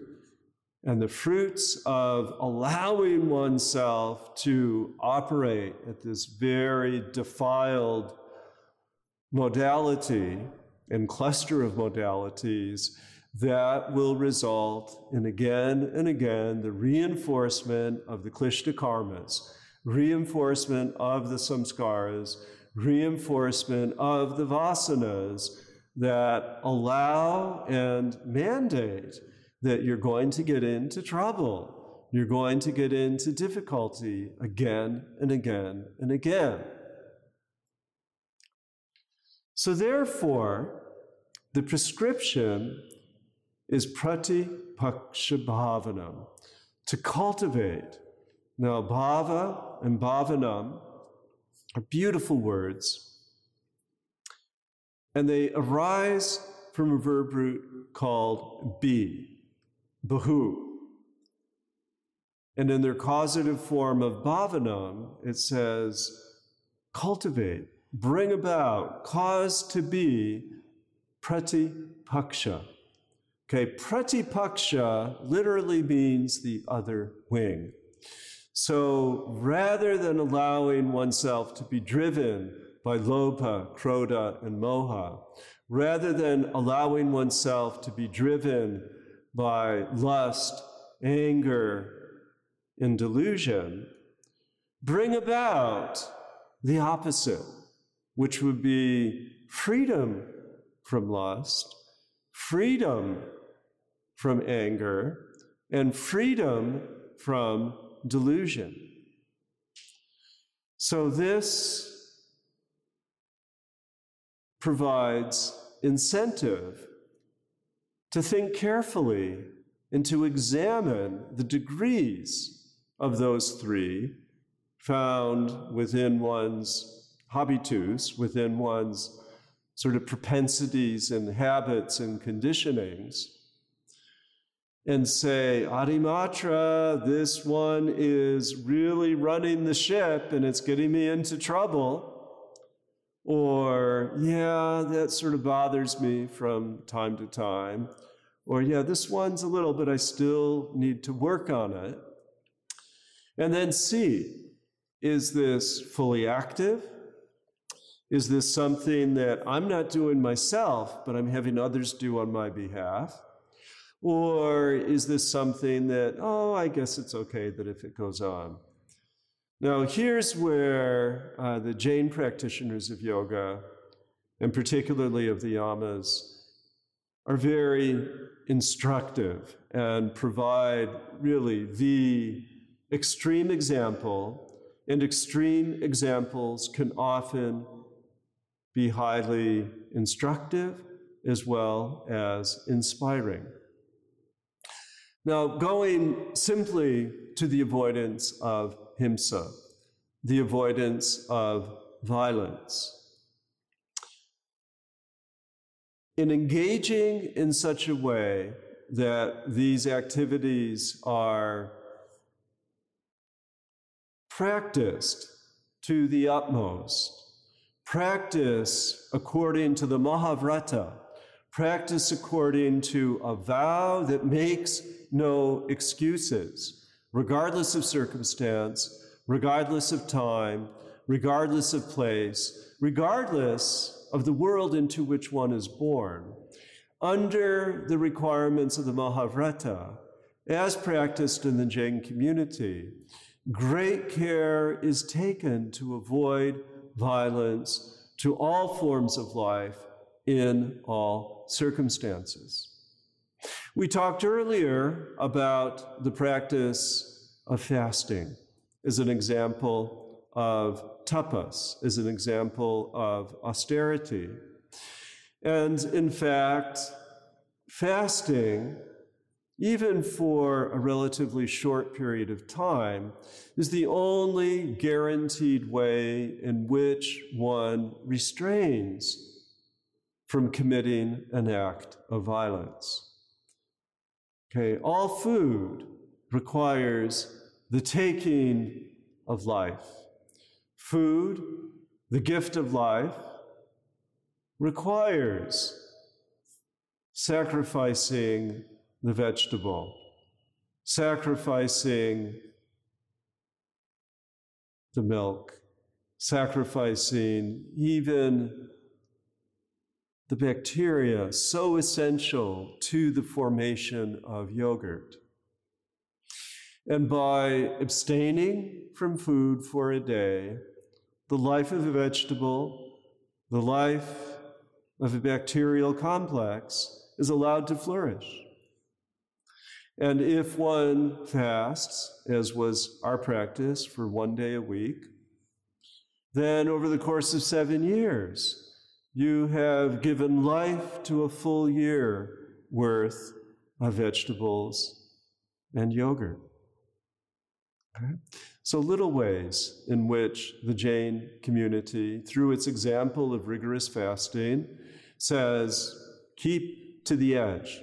Speaker 2: And the fruits of allowing oneself to operate at this very defiled modality and cluster of modalities that will result in again and again the reinforcement of the klishta karmas, reinforcement of the samskaras, reinforcement of the vasanas that allow and mandate that you're going to get into trouble. You're going to get into difficulty again and again and again. So, therefore, the prescription is prati bhavanam, to cultivate. Now, bhava and bhavanam are beautiful words, and they arise from a verb root called be, bahu. And in their causative form of bhavanam, it says cultivate, bring about, cause to be prati pratipaksha. Okay, pratipaksha literally means the other wing. So rather than allowing oneself to be driven by lobha, krodha, and moha, rather than allowing oneself to be driven by lust, anger, and delusion, bring about the opposite, which would be freedom from lust, freedom from anger, and freedom from delusion. So, this provides incentive to think carefully and to examine the degrees of those three found within one's habitus, within one's sort of propensities and habits and conditionings, and say, Adimatra, this one is really running the ship and it's getting me into trouble. Or, yeah, that sort of bothers me from time to time. Or, yeah, this one's a little, but I still need to work on it. And then see is this fully active? Is this something that I'm not doing myself, but I'm having others do on my behalf? Or is this something that, oh, I guess it's okay that if it goes on? Now, here's where uh, the Jain practitioners of yoga, and particularly of the yamas, are very instructive and provide really the extreme example, and extreme examples can often be highly instructive as well as inspiring. Now, going simply to the avoidance of himsa, the avoidance of violence. In engaging in such a way that these activities are practiced to the utmost, practice according to the Mahavrata, practice according to a vow that makes no excuses regardless of circumstance, regardless of time, regardless of place, regardless of the world into which one is born, under the requirements of the Mahavrata, as practiced in the Jain community, great care is taken to avoid violence to all forms of life in all circumstances. We talked earlier about the practice of fasting as an example of tapas, as an example of austerity. And in fact, fasting, even for a relatively short period of time, is the only guaranteed way in which one restrains from committing an act of violence. Okay, all food requires the taking of life. Food, the gift of life, requires sacrificing the vegetable, sacrificing the milk, sacrificing even the bacteria so essential to the formation of yogurt. And by abstaining from food for a day, the life of a vegetable, the life of a bacterial complex is allowed to flourish. And if one fasts, as was our practice, for one day a week, then over the course of seven years, you have given life to a full year worth of vegetables and yogurt. Okay? So, little ways in which the Jain community, through its example of rigorous fasting, says, keep to the edge.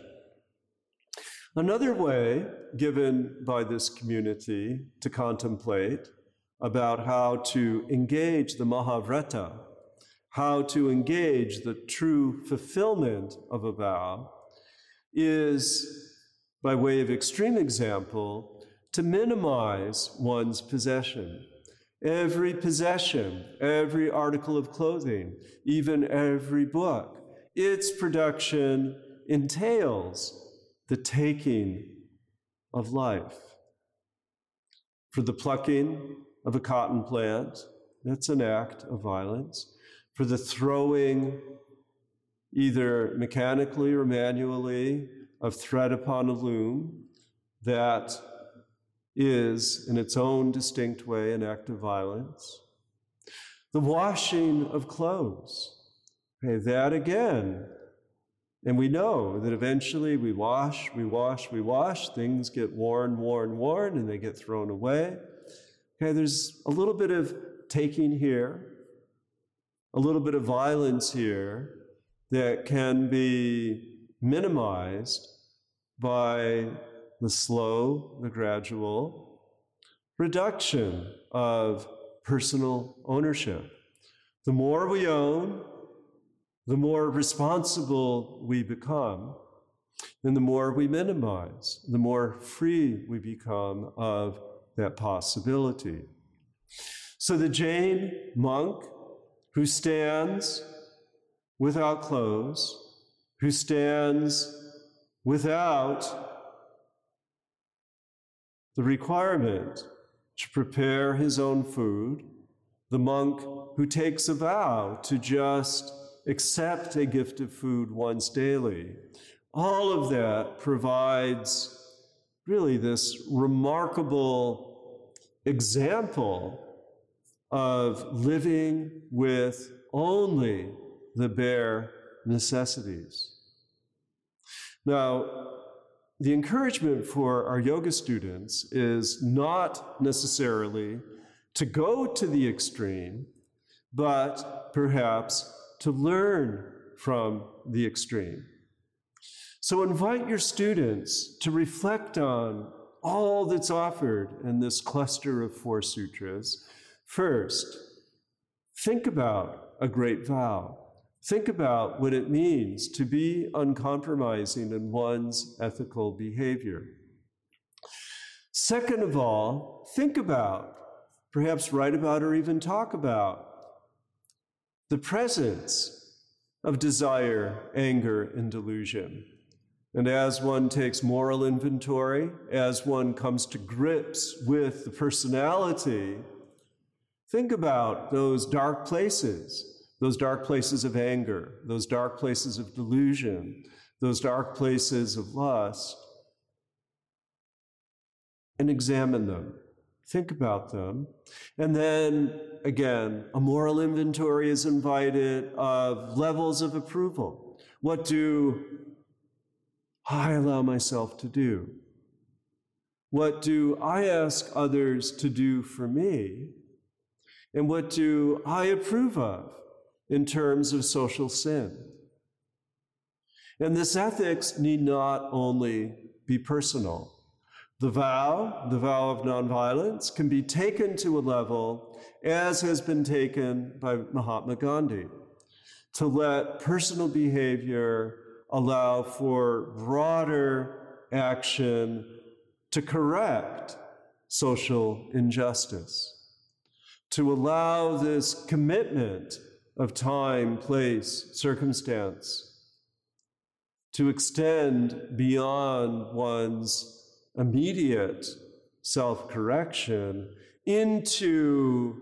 Speaker 2: Another way given by this community to contemplate about how to engage the Mahavrata how to engage the true fulfillment of a vow is, by way of extreme example, to minimize one's possession. Every possession, every article of clothing, even every book, its production entails the taking of life. For the plucking of a cotton plant, that's an act of violence. For the throwing, either mechanically or manually, of thread upon a loom, that is, in its own distinct way, an act of violence. The washing of clothes, okay, that again. And we know that eventually we wash, we wash, we wash, things get worn, worn, worn, and they get thrown away. Okay, there's a little bit of taking here, a little bit of violence here that can be minimized by the slow, the gradual reduction of personal ownership. The more we own, the more responsible we become, and the more we minimize, the more free we become of that possibility. So the Jain monk who stands without clothes, who stands without the requirement to prepare his own food, the monk who takes a vow to just accept a gift of food once daily. All of that provides really this remarkable example of living with only the bare necessities. Now, the encouragement for our yoga students is not necessarily to go to the extreme, but perhaps to learn from the extreme. So invite your students to reflect on all that's offered in this cluster of four sutras. First, think about a great vow. Think about what it means to be uncompromising in one's ethical behavior. Second of all, think about, perhaps write about or even talk about, the presence of desire, anger, and delusion. And as one takes moral inventory, as one comes to grips with the personality, think about those dark places those dark places of anger, those dark places of delusion, those dark places of lust, and examine them. Think about them. And then again, a moral inventory is invited of levels of approval. What do I allow myself to do? What do I ask others to do for me? And what do I approve of? in terms of social sin. And this ethics need not only be personal. The vow, the vow of nonviolence, can be taken to a level as has been taken by Mahatma Gandhi, to let personal behavior allow for broader action to correct social injustice, to allow this commitment of time, place, circumstance, to extend beyond one's immediate self correction into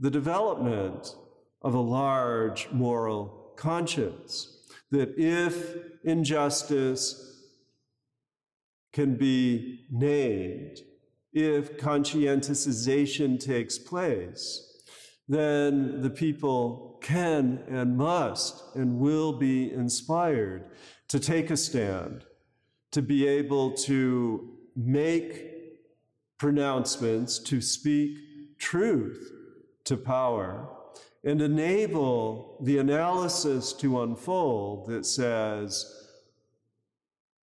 Speaker 2: the development of a large moral conscience. That if injustice can be named, if conscientization takes place, then the people can and must and will be inspired to take a stand, to be able to make pronouncements, to speak truth to power, and enable the analysis to unfold that says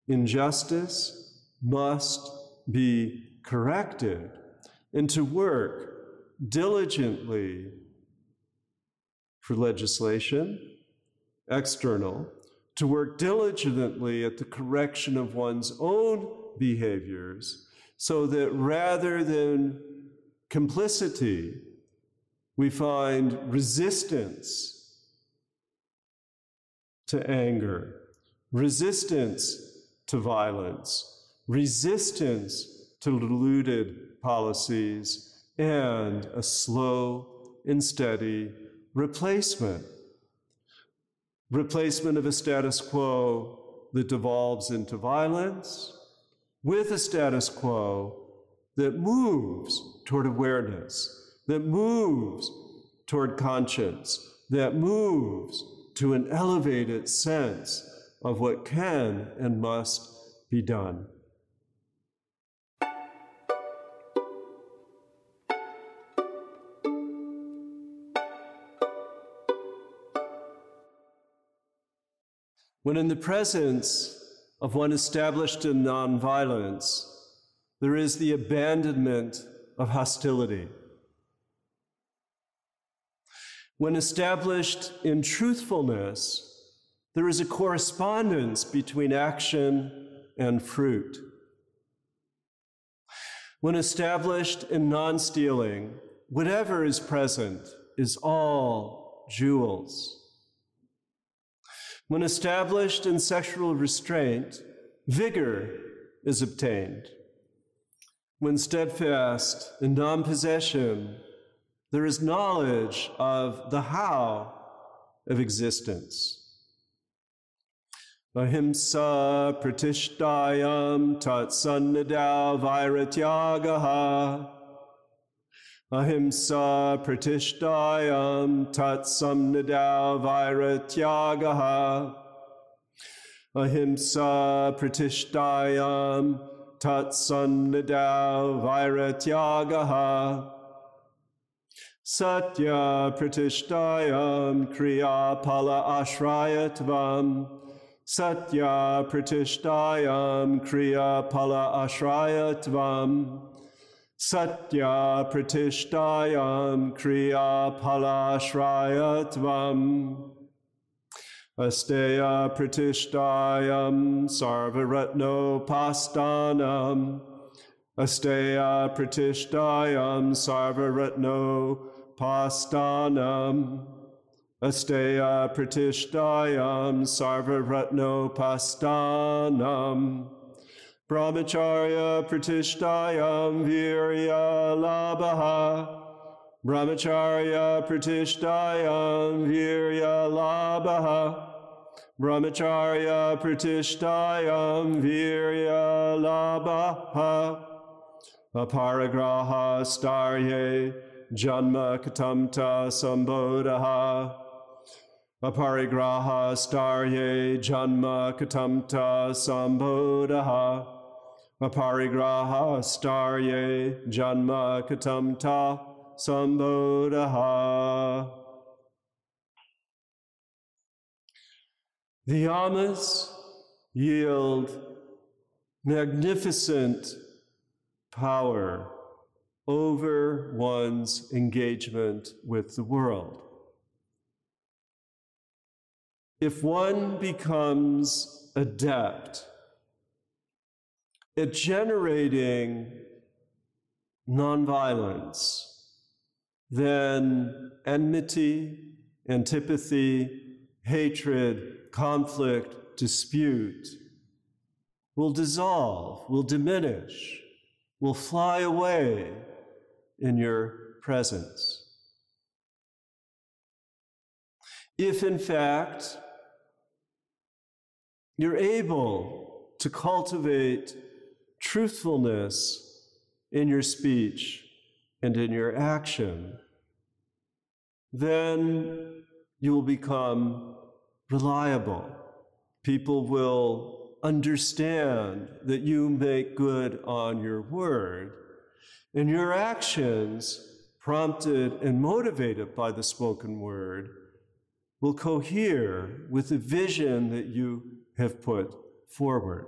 Speaker 2: injustice must be corrected, and to work diligently for legislation, external, to work diligently at the correction of one's own behaviors, so that rather than complicity, we find resistance to anger, resistance to violence, resistance to deluded policies, and a slow and steady replacement. Replacement of a status quo that devolves into violence with a status quo that moves toward awareness, that moves toward conscience, that moves to an elevated sense of what can and must be done. When in the presence of one established in nonviolence, there is the abandonment of hostility. When established in truthfulness, there is a correspondence between action and fruit. When established in non stealing, whatever is present is all jewels. When established in sexual restraint, vigor is obtained. When steadfast in non possession, there is knowledge of the how of existence. Ahimsa pratishtayam tat sannidao. Ahimsa pratishtayam tat vairatyagaha. Ahimsa pratishtayam tat vairatyagaha. Satya pratishtayam kriya pala ashrayatvam. Satya pratishtayam kriya pala ashrayatvam. Satya pratishtayam kriya palashrayatvam. Asteya pratishtayam sarvaratno pastanam. Asteya pratishtayam sarvaratno pastanam. Asteya pratishtayam sarvaratno pastanam. Brahmacharya pratishtayam virya labhaha. Brahmacharya pratishtayam virya labhaha. Brahmacharya pratishtayam virya labhaha. Aparigraha starye janma katamta sambodhaha. Aparigraha starye janma katamta sambodhaha. Aparigraha starye janma katamta sambodhaha. The yamas yield magnificent power over one's engagement with the world. If one becomes adept at generating nonviolence, then enmity, antipathy, hatred, conflict, dispute will dissolve, will diminish, will fly away in your presence. If, in fact, you're able to cultivate truthfulness in your speech and in your action, then you will become reliable. People will understand that you make good on your word, and your actions, prompted and motivated by the spoken word, will cohere with the vision that you have put forward.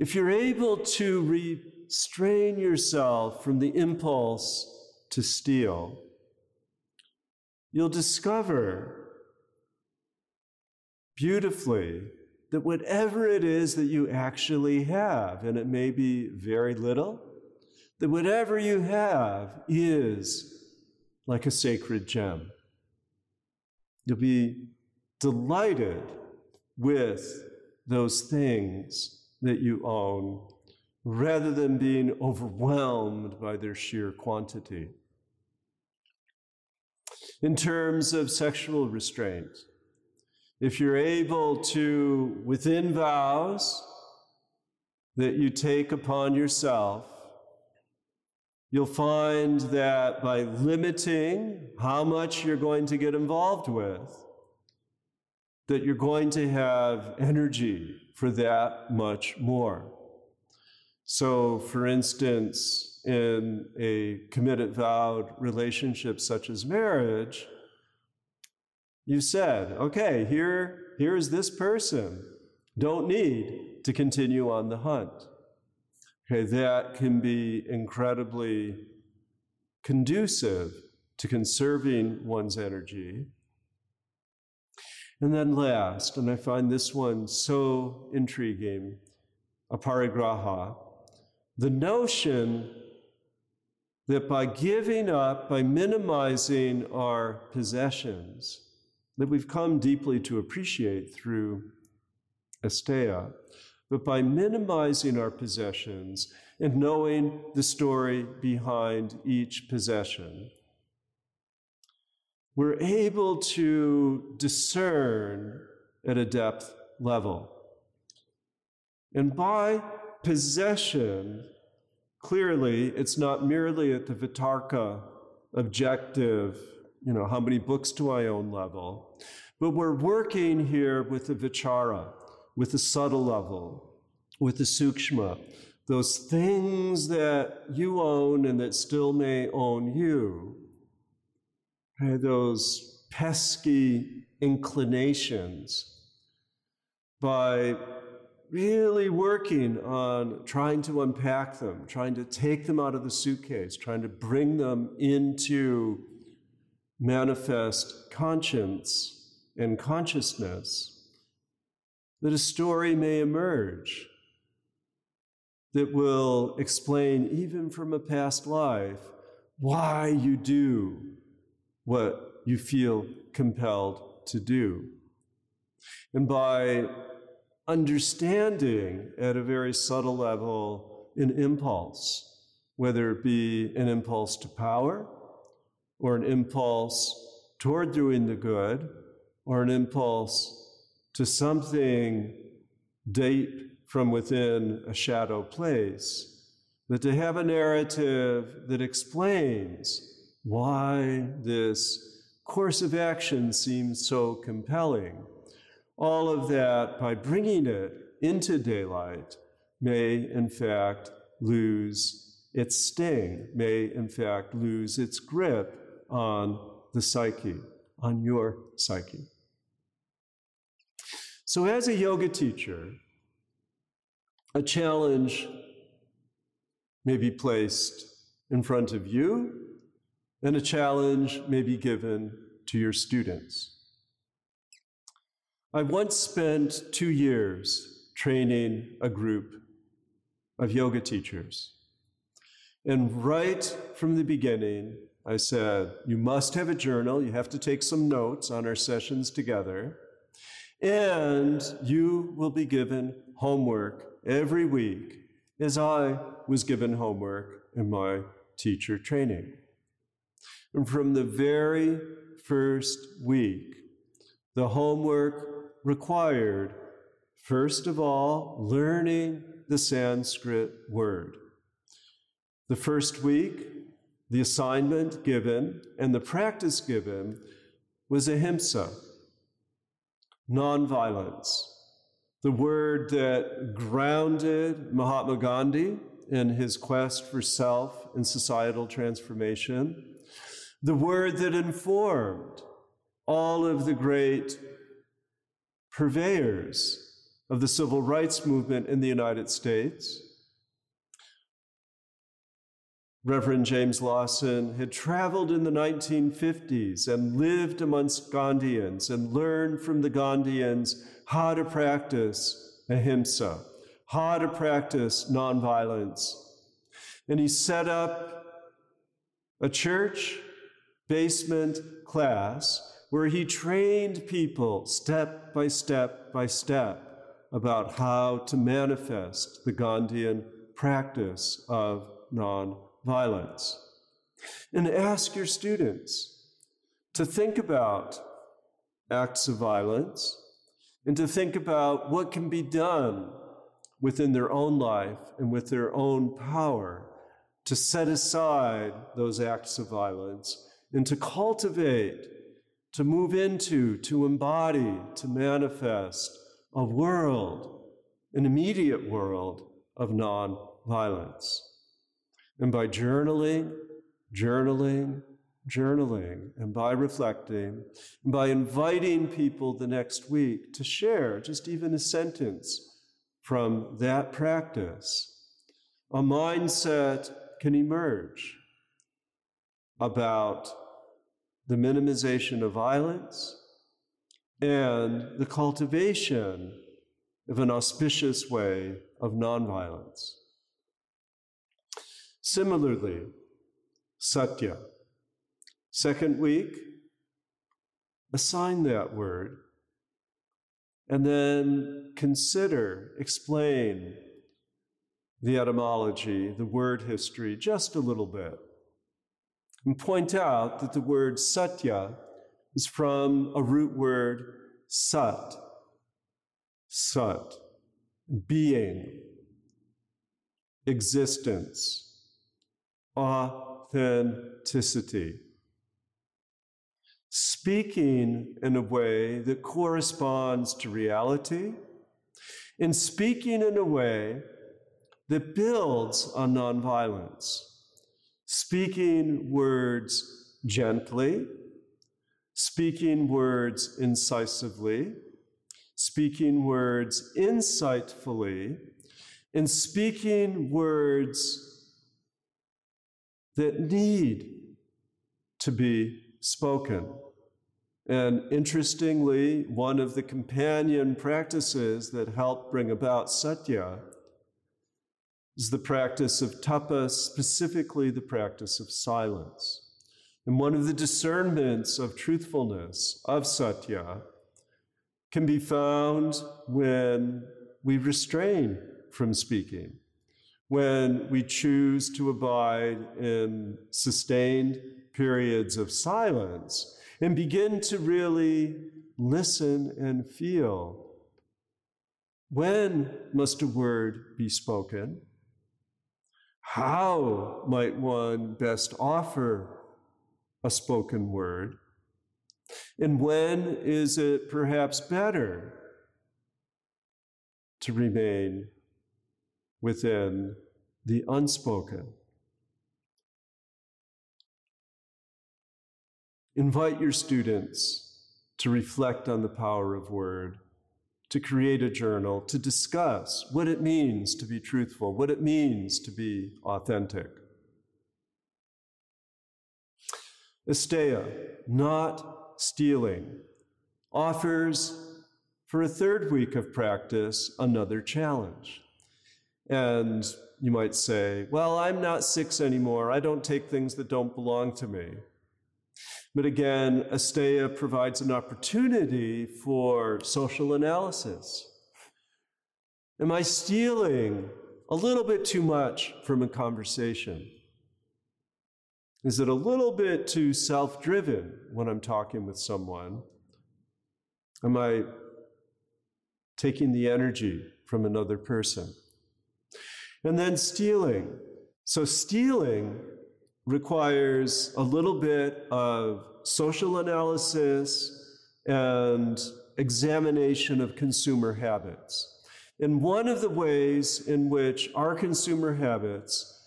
Speaker 2: If you're able to restrain yourself from the impulse to steal, you'll discover beautifully that whatever it is that you actually have, and it may be very little, that whatever you have is like a sacred gem. You'll be delighted with those things that you own rather than being overwhelmed by their sheer quantity. In terms of sexual restraint, if you're able to, within vows that you take upon yourself, you'll find that by limiting how much you're going to get involved with, that you're going to have energy for that much more. So, for instance, in a committed vowed relationship such as marriage, you said, okay, here, here is this person. Don't need to continue on the hunt. Okay, that can be incredibly conducive to conserving one's energy. And then last, and I find this one so intriguing, aparigraha, the notion that by giving up, by minimizing our possessions, that we've come deeply to appreciate through asteya, but by minimizing our possessions and knowing the story behind each possession, we're able to discern at a depth level. And by possession, clearly, it's not merely at the Vitarka objective you know, how many books do I own level. But we're working here with the vichara, with the subtle level, with the sukshma, those things that you own and that still may own you. Those pesky inclinations. By really working on trying to unpack them, trying to take them out of the suitcase, trying to bring them into manifest conscience and consciousness, that a story may emerge that will explain, even from a past life, why you do what you feel compelled to do. And by understanding at a very subtle level an impulse, whether it be an impulse to power, or an impulse toward doing the good or an impulse to something deep from within a shadow place, but to have a narrative that explains why this course of action seems so compelling. All of that, by bringing it into daylight, may in fact lose its sting, may in fact lose its grip on the psyche, on your psyche. So, as a yoga teacher, a challenge may be placed in front of you, and a challenge may be given to your students. I once spent two years training a group of yoga teachers. And right from the beginning, I said, You must have a journal. You have to take some notes on our sessions together. And you will be given homework every week, as I was given homework in my teacher training. And from the very first week, the homework required, first of all, learning the Sanskrit word. The first week, the assignment given and the practice given was ahimsa, nonviolence, the word that grounded Mahatma Gandhi in his quest for self and societal transformation, the word that informed all of the great purveyors of the civil rights movement in the United States Reverend James Lawson had traveled in the 1950s and lived amongst Gandhians and learned from the Gandhians how to practice ahimsa, how to practice nonviolence. And he set up a church basement class where he trained people step by step by step about how to manifest the Gandhian practice of nonviolence. And ask your students to think about acts of violence and to think about what can be done within their own life and with their own power to set aside those acts of violence and to cultivate, to move into, to embody, to manifest a world, an immediate world of nonviolence. And by journaling, journaling, journaling, and by reflecting, and by inviting people the next week to share just even a sentence from that practice, a mindset can emerge about the minimization of violence and the cultivation of an auspicious way of nonviolence. Similarly, satya. Second week, assign that word and then consider, explain the etymology, the word history, just a little bit. And point out that the word satya is from a root word sat, sat, being, existence, authenticity. Speaking in a way that corresponds to reality, and speaking in a way that builds on nonviolence. Speaking words gently, speaking words incisively, speaking words insightfully, and speaking words that need to be spoken. And interestingly, one of the companion practices that help bring about satya is the practice of tapa, specifically the practice of silence. And one of the discernments of truthfulness, of satya, can be found when we restrain from speaking, when we choose to abide in sustained periods of silence and begin to really listen and feel. When must a word be spoken? How might one best offer a spoken word? And when is it perhaps better to remain within the unspoken? Invite your students to reflect on the power of word, to create a journal, to discuss what it means to be truthful, what it means to be authentic. Asteya, not stealing, offers for a third week of practice another challenge. And you might say, Well, I'm not six anymore. I don't take things that don't belong to me. But again, Asteya provides an opportunity for social analysis. Am I stealing a little bit too much from a conversation? Is it a little bit too self driven when I'm talking with someone? Am I taking the energy from another person? And then stealing. So, stealing requires a little bit of social analysis and examination of consumer habits. And one of the ways in which our consumer habits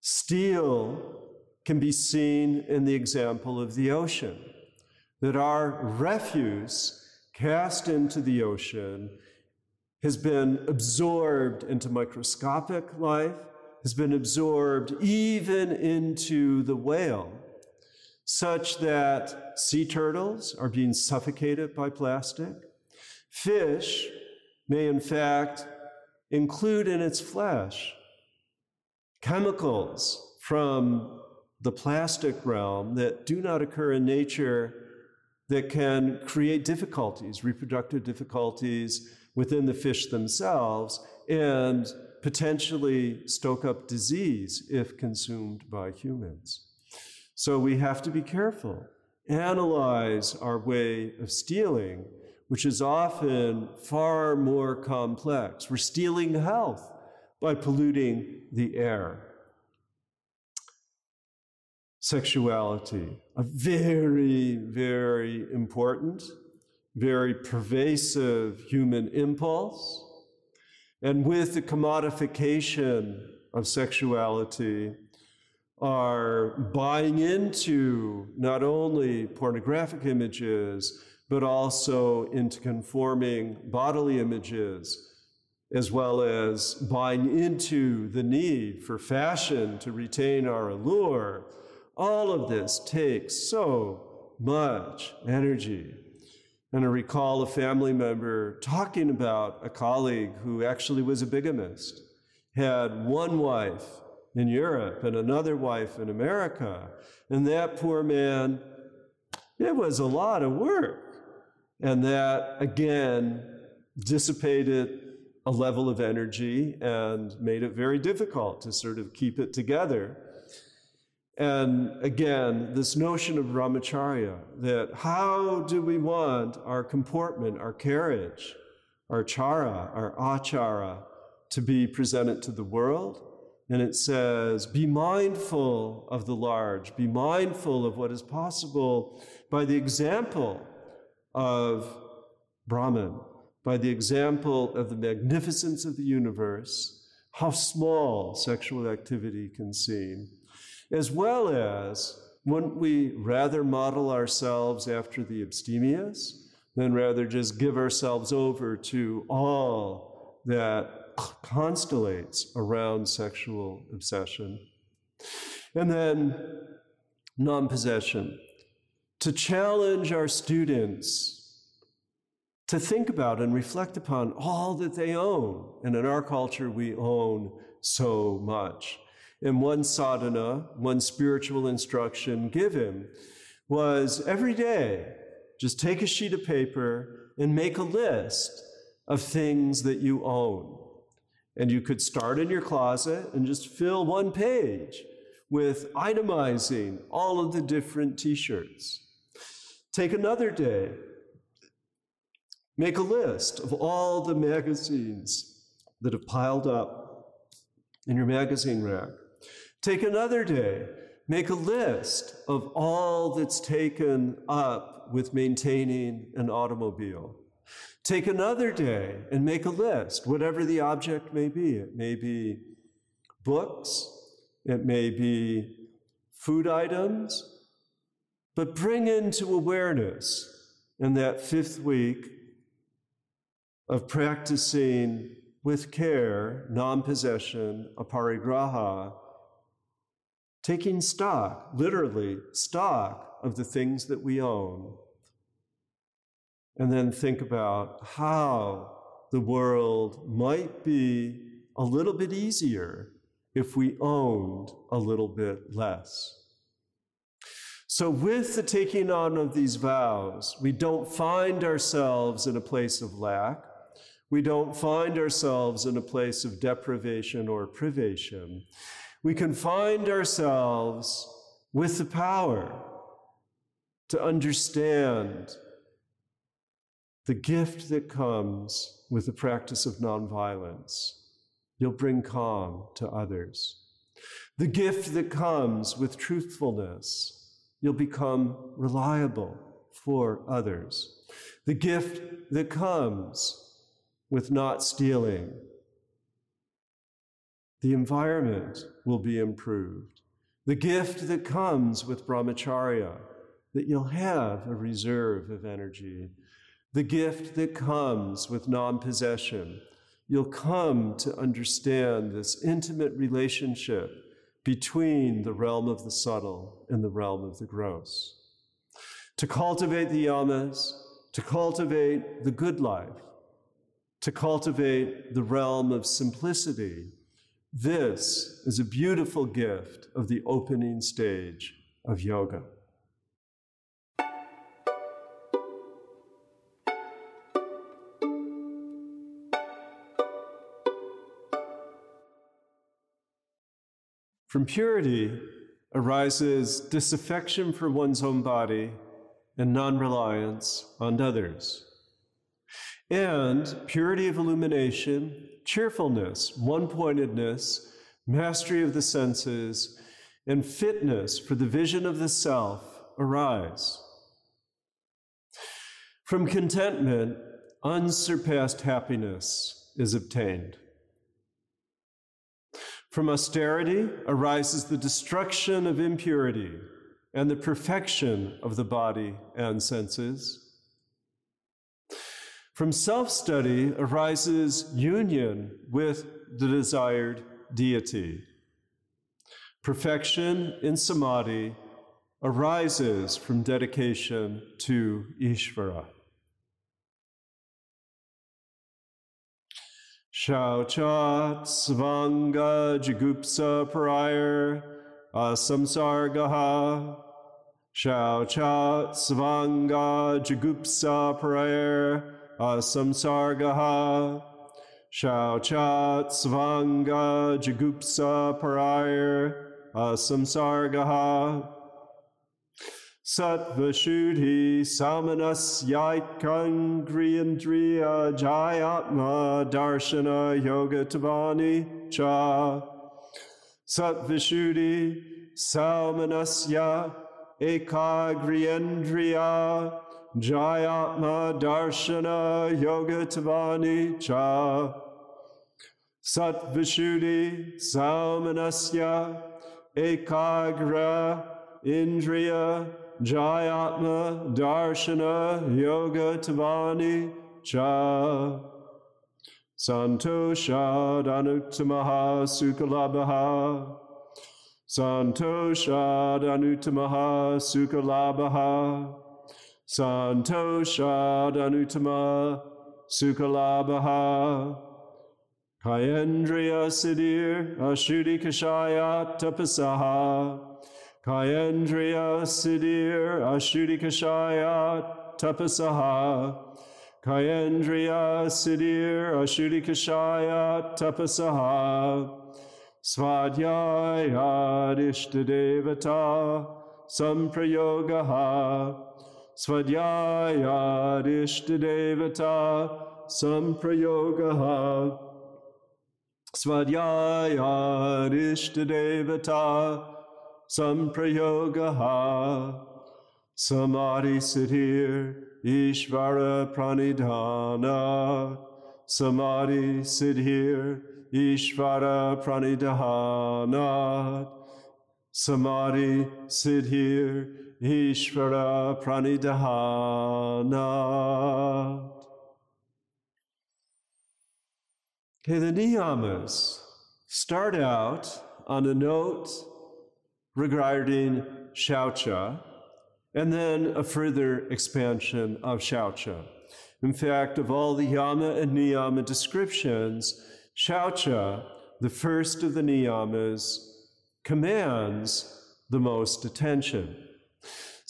Speaker 2: steal can be seen in the example of the ocean, that our refuse cast into the ocean has been absorbed into microscopic life, has been absorbed even into the whale, such that sea turtles are being suffocated by plastic. Fish may, in fact, include in its flesh chemicals from the plastic realm that do not occur in nature that can create difficulties, reproductive difficulties within the fish themselves, and potentially stoke up disease if consumed by humans. So we have to be careful, analyze our way of stealing, which is often far more complex. We're stealing health by polluting the air. Sexuality, a very, very important, very pervasive human impulse. And with the commodification of sexuality, are buying into not only pornographic images, but also into conforming bodily images as well as buying into the need for fashion to retain our allure, all of this takes so much energy. And I recall a family member talking about a colleague who actually was a bigamist, had one wife in Europe and another wife in America. And that poor man, it was a lot of work. And that, again, dissipated a level of energy and made it very difficult to sort of keep it together. And again, this notion of brahmacharya that how do we want our comportment, our carriage, our chara, our achara to be presented to the world? And it says, be mindful of the large, be mindful of what is possible by the example of Brahman, by the example of the magnificence of the universe, how small sexual activity can seem, as well as wouldn't we rather model ourselves after the abstemious than rather just give ourselves over to all that constellates around sexual obsession? And then non possession. To challenge our students to think about and reflect upon all that they own. And in our culture, we own so much. And one sadhana, one spiritual instruction given was every day, just take a sheet of paper and make a list of things that you own. And you could start in your closet and just fill one page with itemizing all of the different t shirts. Take another day Make a list of all the magazines that have piled up in your magazine rack. Take another day, make a list of all that's taken up with maintaining an automobile. Take another day and make a list, whatever the object may be. It may be books, it may be food items, but bring into awareness in that fifth week of practicing with care, non possession, aparigraha, taking stock, literally, stock of the things that we own. And then think about how the world might be a little bit easier if we owned a little bit less. So, with the taking on of these vows, we don't find ourselves in a place of lack we don't find ourselves in a place of deprivation or privation. We can find ourselves with the power to understand the gift that comes with the practice of nonviolence. You'll bring calm to others. The gift that comes with truthfulness. You'll become reliable for others. The gift that comes with not stealing, the environment will be improved. The gift that comes with brahmacharya, that you'll have a reserve of energy. The gift that comes with non possession, you'll come to understand this intimate relationship between the realm of the subtle and the realm of the gross. To cultivate the yamas, to cultivate the good life, to cultivate the realm of simplicity, this is a beautiful gift of the opening stage of yoga. From purity arises disaffection for one's own body and non reliance on others. And purity of illumination, cheerfulness, one pointedness, mastery of the senses, and fitness for the vision of the self arise. From contentment, unsurpassed happiness is obtained. From austerity arises the destruction of impurity and the perfection of the body and senses. From self study arises union with the desired deity. Perfection in samadhi arises from dedication to Ishvara. Shauchat Svanga Jigupsa Parair Asamsargaha Shauchat Svanga Jigupsa Parair Asamsargaha Shauchat Svanga Jigupsa Parair Asamsargaha Sattvashuddhi samanasyaikangriandriya jayatma darshana yoga tavani cha. Sattvashuddhi samanasya ekagriandriya jayatma darshana yoga tavani cha. Sattvashuddhi samanasya ekagra indriya Jayatma Darshana Yoga Tavani Cha. Santosha Danuttamaha Sukalabaha. Santosha Danuttamaha Sukalabaha Santosha Danuttama Sukalabaha. Kayendriya Siddhir Ashuddhi Kashaya Tapasaha. Kayendriya Siddhir Ashuddhikashaya Tapasaha. Kayendriya Siddhir Ashuddhikashaya Tapasaha. Svadhyaya Ishtadevata Samprayogaha Svadhyaya Ishtadevata Samprayogaha. Svadhyaya Ishtadevata samprayogaha. Samadhi siddhir ishvara pranidhana. Samadhi siddhir ishvara pranidhana. Samadhi siddhir ishvara pranidhana Okay, the niyamas start out on a note regarding Shaucha, and then a further expansion of Shaucha. In fact, of all the Yama and Niyama descriptions, Shaucha, the first of the Niyamas, commands the most attention.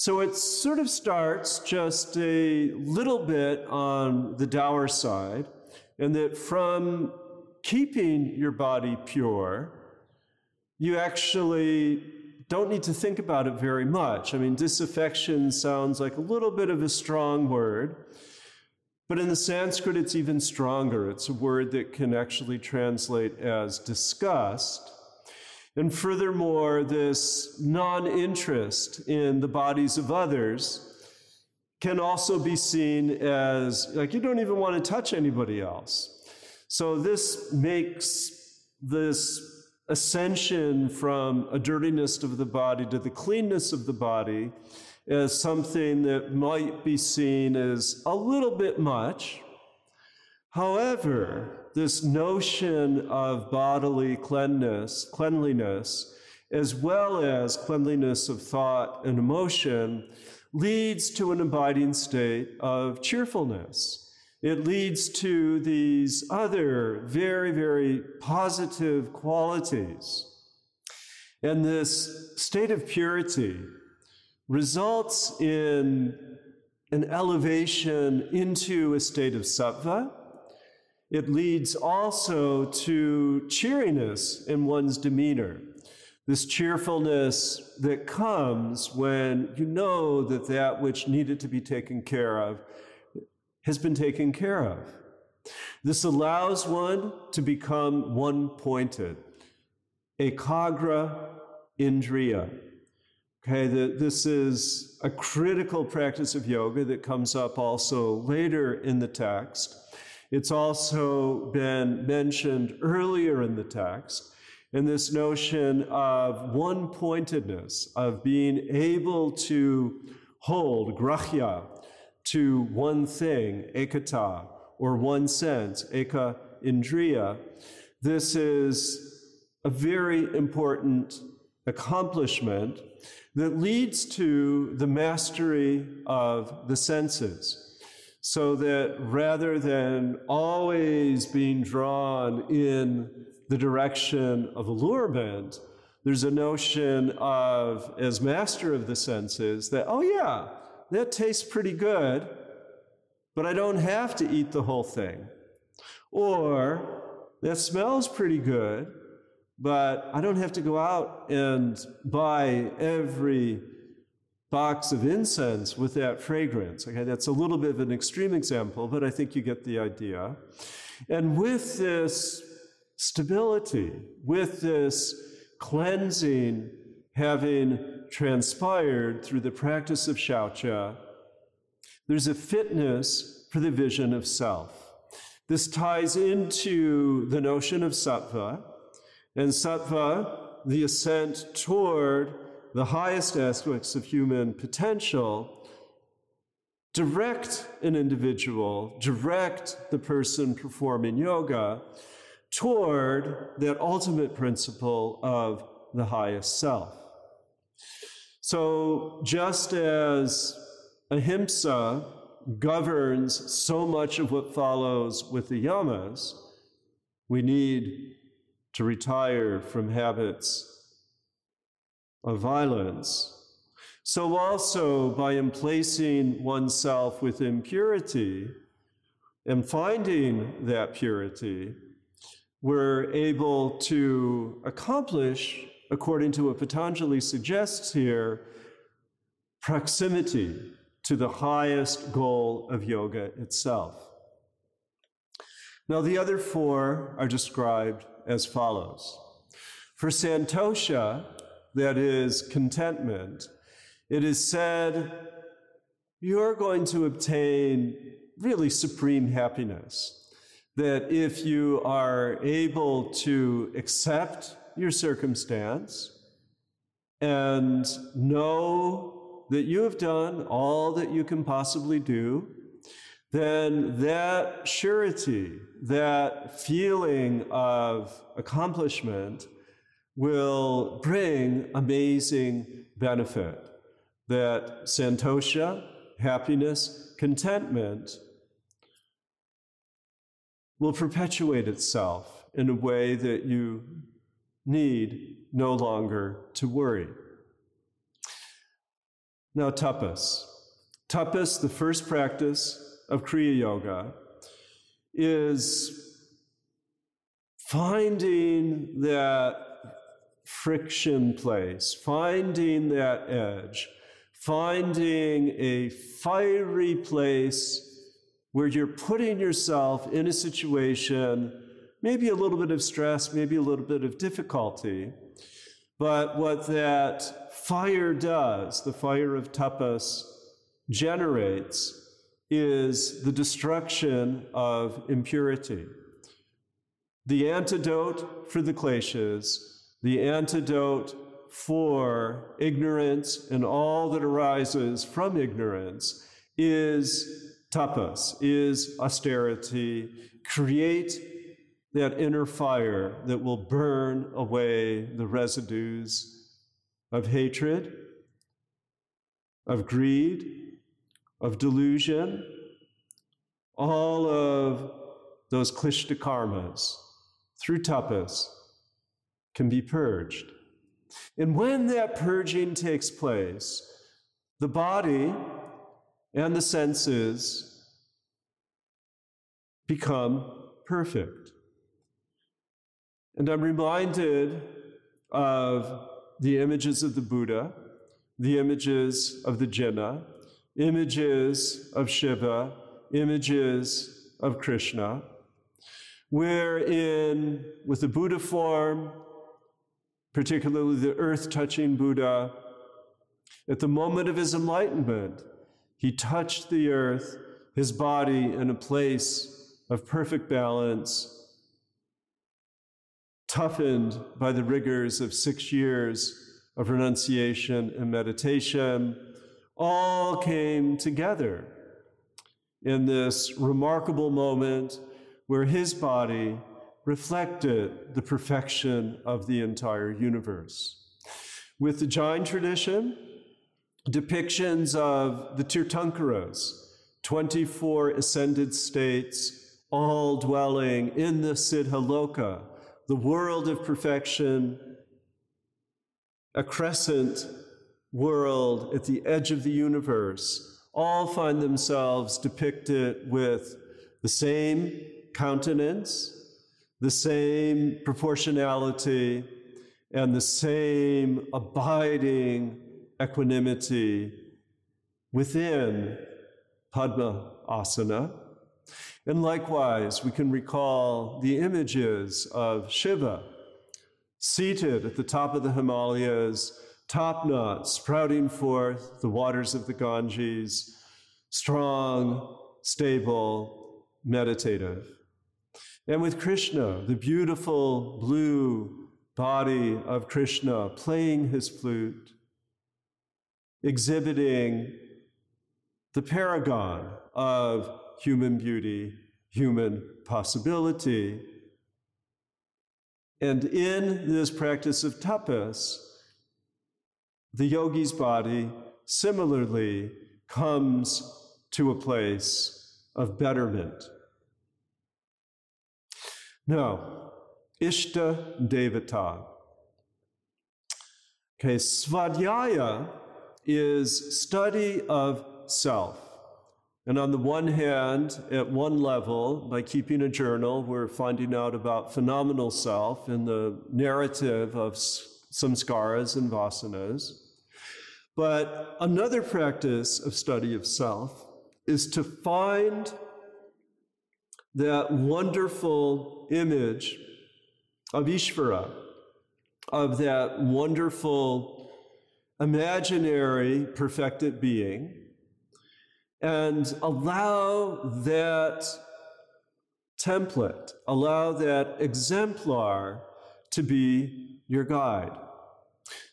Speaker 2: So it sort of starts just a little bit on the dour side, and that from keeping your body pure, you actually don't need to think about it very much. I mean, disaffection sounds like a little bit of a strong word, but in the Sanskrit, it's even stronger. It's a word that can actually translate as disgust. And furthermore, this non interest in the bodies of others can also be seen as like you don't even want to touch anybody else. So this makes this ascension from a dirtiness of the body to the cleanness of the body as something that might be seen as a little bit much. However, this notion of bodily cleanliness, cleanliness, as well as cleanliness of thought and emotion, leads to an abiding state of cheerfulness. It leads to these other very, very positive qualities. And this state of purity results in an elevation into a state of sattva. It leads also to cheeriness in one's demeanor. This cheerfulness that comes when you know that that which needed to be taken care of has been taken care of. This allows one to become one pointed, ekagra indriya. Okay, the, this is a critical practice of yoga that comes up also later in the text. It's also been mentioned earlier in the text. And this notion of one pointedness, of being able to hold grahya to one thing, ekata, or one sense, eka indriya, this is a very important accomplishment that leads to the mastery of the senses. So that rather than always being drawn in the direction of allurement, there's a notion of, as master of the senses, that, oh yeah, that tastes pretty good, but I don't have to eat the whole thing. Or that smells pretty good, but I don't have to go out and buy every box of incense with that fragrance. Okay, that's a little bit of an extreme example, but I think you get the idea. And with this stability, with this cleansing having transpired through the practice of shaucha, there's a fitness for the vision of self. This ties into the notion of sattva, and sattva, the ascent toward the highest aspects of human potential, direct an individual, direct the person performing yoga toward that ultimate principle of the highest self. So, just as ahimsa governs so much of what follows with the yamas, we need to retire from habits of violence. So, also by emplacing oneself with impurity and finding that purity, we're able to accomplish, according to what Patanjali suggests here, proximity to the highest goal of yoga itself. Now, the other four are described as follows. For santosha, that is contentment, it is said, you're going to obtain really supreme happiness. That if you are able to accept your circumstance and know that you have done all that you can possibly do, then that surety, that feeling of accomplishment will bring amazing benefit. That santosha, happiness, contentment will perpetuate itself in a way that you need no longer to worry. Now, tapas. Tapas, the first practice of Kriya Yoga is finding that friction place, finding that edge, finding a fiery place where you're putting yourself in a situation, maybe a little bit of stress, maybe a little bit of difficulty. But what that fire does, the fire of tapas, generates is the destruction of impurity. The antidote for the kleshas, the antidote for ignorance and all that arises from ignorance is tapas, is austerity, create that inner fire that will burn away the residues of hatred, of greed, of delusion, all of those klishta karmas through tapas can be purged. And when that purging takes place, the body and the senses become perfect. And I'm reminded of the images of the Buddha, the images of the Jina, images of Shiva, images of Krishna, wherein, with the Buddha form, particularly the earth touching Buddha, at the moment of his enlightenment, he touched the earth, his body in a place of perfect balance, toughened by the rigors of six years of renunciation and meditation, all came together in this remarkable moment where his body reflected the perfection of the entire universe. With the Jain tradition, depictions of the Tirthankaras, 24 ascended states, all dwelling in the Siddhaloka, the world of perfection, a crescent world at the edge of the universe, all find themselves depicted with the same countenance, the same proportionality, and the same abiding equanimity within Padma Asana. And likewise, we can recall the images of Shiva seated at the top of the Himalayas, top knot, sprouting forth the waters of the Ganges, strong, stable, meditative. And with Krishna, the beautiful blue body of Krishna playing his flute, exhibiting the paragon of human beauty, human possibility. And in this practice of tapas, the yogi's body similarly comes to a place of betterment. Now, Ishta Devata. Okay, Svadhyaya is study of self. And on the one hand, at one level, by keeping a journal, we're finding out about phenomenal self in the narrative of samskaras and vasanas. But another practice of study of self is to find that wonderful image of Ishvara, of that wonderful imaginary perfected being and allow that template, allow that exemplar to be your guide.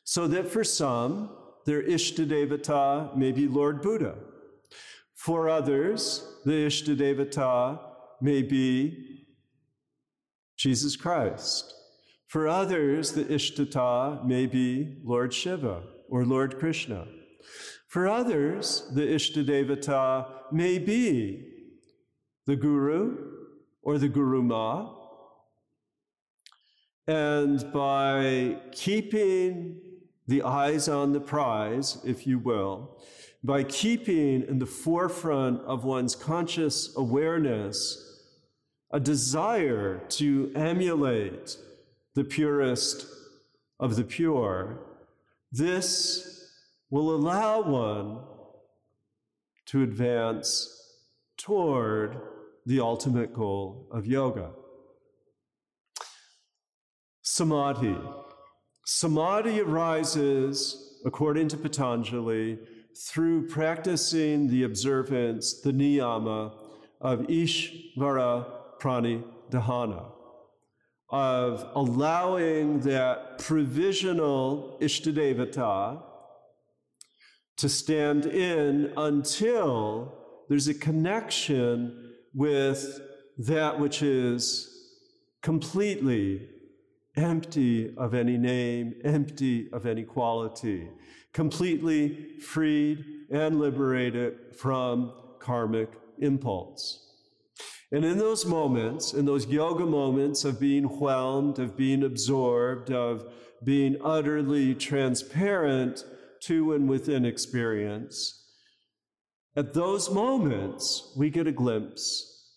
Speaker 2: So that for some, their Ishtadevata may be Lord Buddha. For others, the Ishtadevata may be Jesus Christ. For others, the Ishtata may be Lord Shiva or Lord Krishna. For others, the Ishtadevata may be the Guru or the Guru Ma. And by keeping the eyes on the prize, if you will, by keeping in the forefront of one's conscious awareness a desire to emulate the purest of the pure, this will allow one to advance toward the ultimate goal of yoga. Samadhi. Samadhi arises, according to Patanjali, through practicing the observance, the niyama, of Ishvara Prani Dahana, of allowing that provisional Ishtadevata to stand in until there's a connection with that which is completely empty of any name, empty of any quality, completely freed and liberated from karmic impulse. And in those moments, in those yoga moments of being whelmed, of being absorbed, of being utterly transparent to and within experience, at those moments, we get a glimpse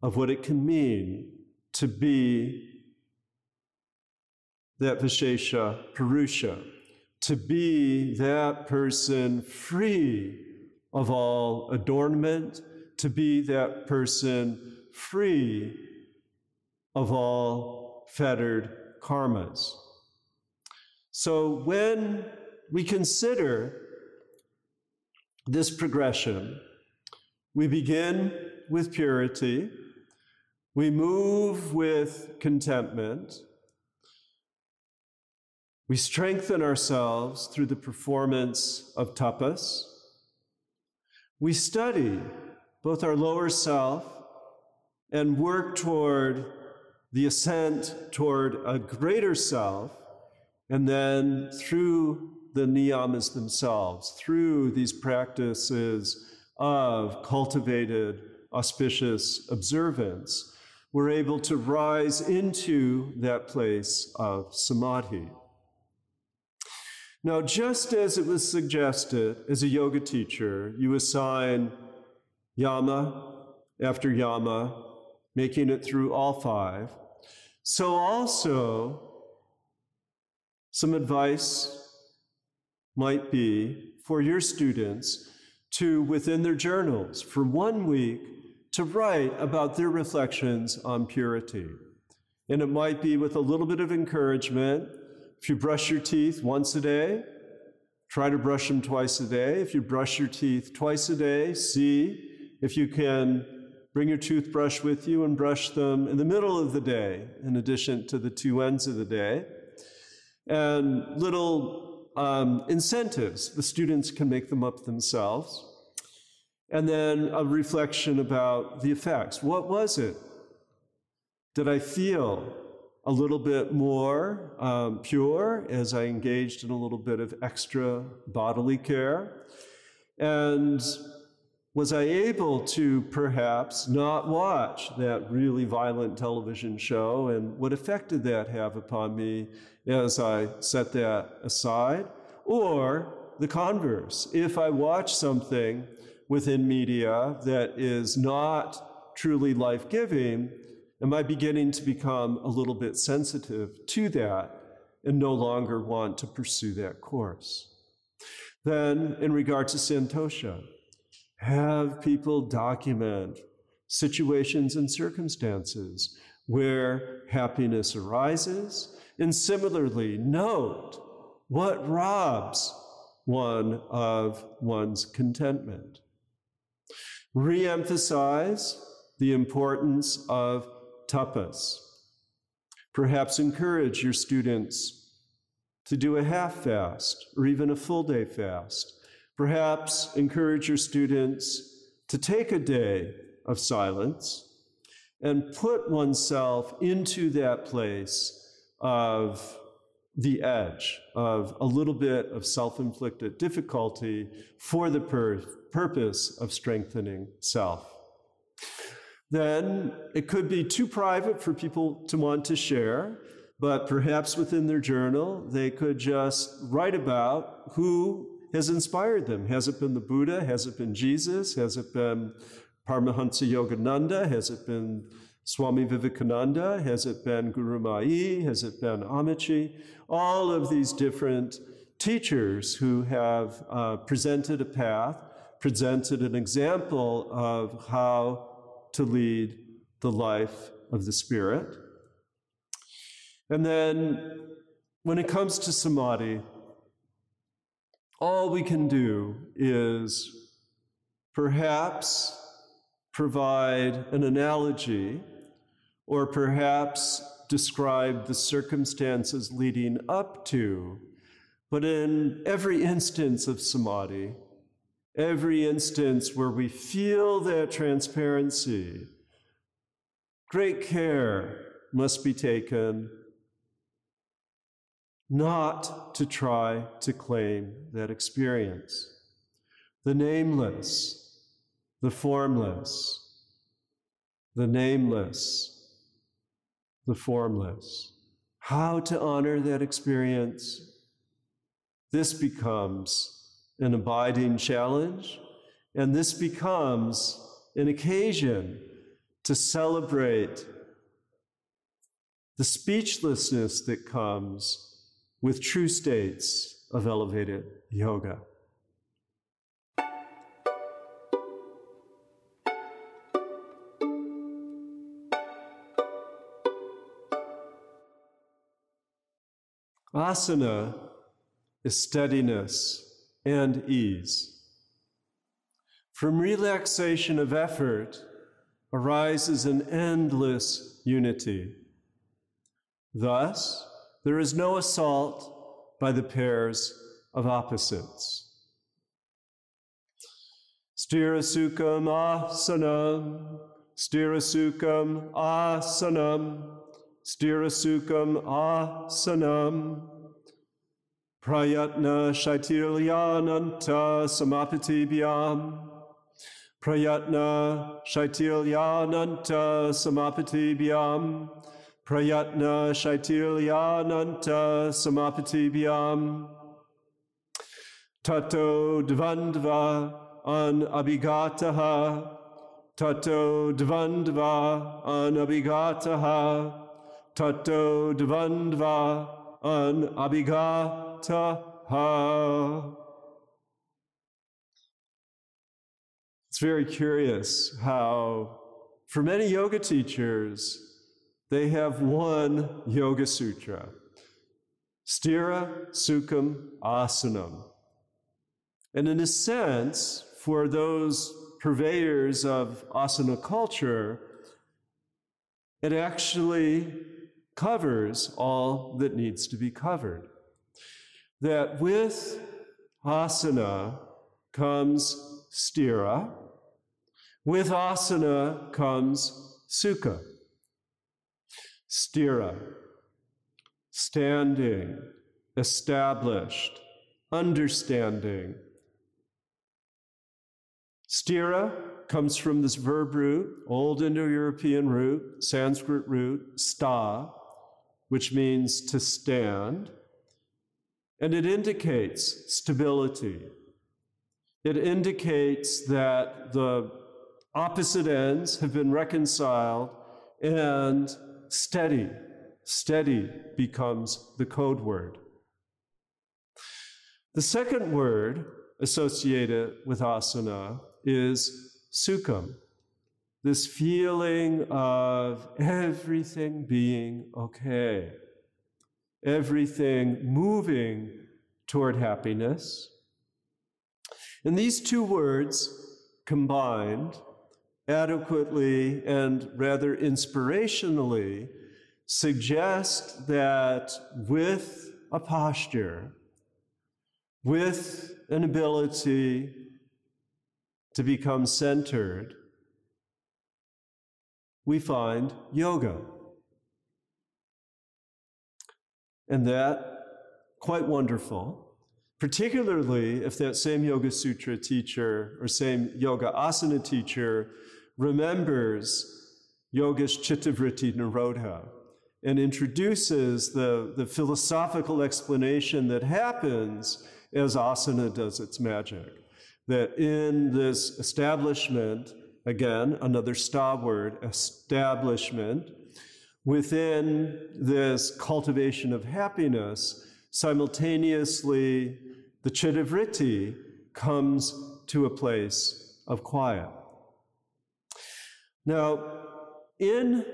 Speaker 2: of what it can mean to be that Vishesha Purusha, to be that person free of all adornment, to be that person free of all fettered karmas. So when we consider this progression, we begin with purity, we move with contentment, we strengthen ourselves through the performance of tapas. We study both our lower self and work toward the ascent toward a greater self, and then through the niyamas themselves, through these practices of cultivated, auspicious observance, we're able to rise into that place of samadhi. Now, just as it was suggested as a yoga teacher, you assign yama after yama, making it through all five. So, also, some advice might be for your students to, within their journals, for one week, to write about their reflections on purity. And it might be with a little bit of encouragement if you brush your teeth once a day, try to brush them twice a day. If you brush your teeth twice a day, see if you can bring your toothbrush with you and brush them in the middle of the day, in addition to the two ends of the day. And little um, incentives, the students can make them up themselves. And then a reflection about the effects. What was it? Did I feel a little bit more um, pure as I engaged in a little bit of extra bodily care? And was I able to perhaps not watch that really violent television show? And what effect did that have upon me as I set that aside? Or the converse, if I watch something within media that is not truly life giving, Am I beginning to become a little bit sensitive to that and no longer want to pursue that course? Then, in regard to Santosha, have people document situations and circumstances where happiness arises, and similarly, note what robs one of one's contentment. Re emphasize the importance of tapas. Perhaps encourage your students to do a half fast or even a full day fast. Perhaps encourage your students to take a day of silence and put oneself into that place of the edge of a little bit of self inflicted difficulty for the pur- purpose of strengthening self. Then it could be too private for people to want to share, but perhaps within their journal, they could just write about who has inspired them. Has it been the Buddha? Has it been Jesus? Has it been Paramahansa Yogananda? Has it been Swami Vivekananda? Has it been Gurumayi? Has it been Ammachi? All of these different teachers who have uh, presented a path, presented an example of how to lead the life of the Spirit. And then when it comes to samadhi, all we can do is perhaps provide an analogy or perhaps describe the circumstances leading up to. But in every instance of samadhi, every instance where we feel that transparency, great care must be taken not to try to claim that experience. The nameless, the formless, the nameless, the formless. How to honor that experience? This becomes an abiding challenge, and this becomes an occasion to celebrate the speechlessness that comes with true states of elevated yoga. Asana is steadiness and ease. From relaxation of effort arises an endless unity. Thus, there is no assault by the pairs of opposites. Sthirasukam asanam, sthirasukam asanam, sthirasukam asanam. Prayatna shaitilyananta samapatibhyam. Prayatna shaitilyananta samapatibhyam. Prayatna Shaitilyananta Samapatibhyam. Tato Dvandva An Abhigataha. Tato Dvandva An Abhigataha. Tato Dvandva An Abhigataha. It's very curious how, for many yoga teachers, they have one Yoga Sutra Stira Sukham Asanam. And in a sense, for those purveyors of asana culture, it actually covers all that needs to be covered. That with asana comes stira, with asana comes sukha. Sthira, standing, established, understanding. Stira comes from this verb root, Old Indo European root, Sanskrit root, sta, which means to stand, and it indicates stability. It indicates that the opposite ends have been reconciled and steady. Steady becomes the code word. The second word associated with asana is sukham, this feeling of everything being okay, everything moving toward happiness. And these two words combined adequately and rather inspirationally suggest that with a posture, with an ability to become centered, we find yoga. And that, quite wonderful, particularly if that same Yoga Sutra teacher or same Yoga Asana teacher remembers Yogash Chittavritti Nirodha and introduces the, the philosophical explanation that happens as asana does its magic. That in this establishment, again, another sta word, establishment, within this cultivation of happiness, simultaneously the chittavritti comes to a place of quiet. Now, in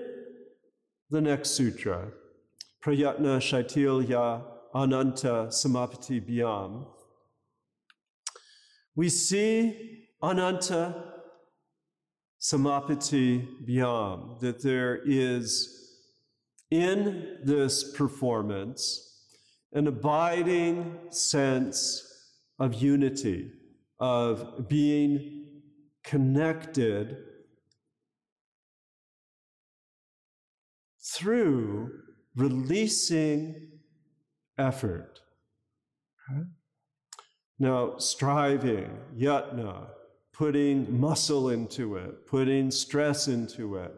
Speaker 2: the next sutra, Prayatna Shaitilya Ananta Samapati Bhyam, we see Ananta Samapati Bhyam, that there is in this performance an abiding sense of unity, of being connected through releasing effort. Okay? Now, striving, yatna, putting muscle into it, putting stress into it,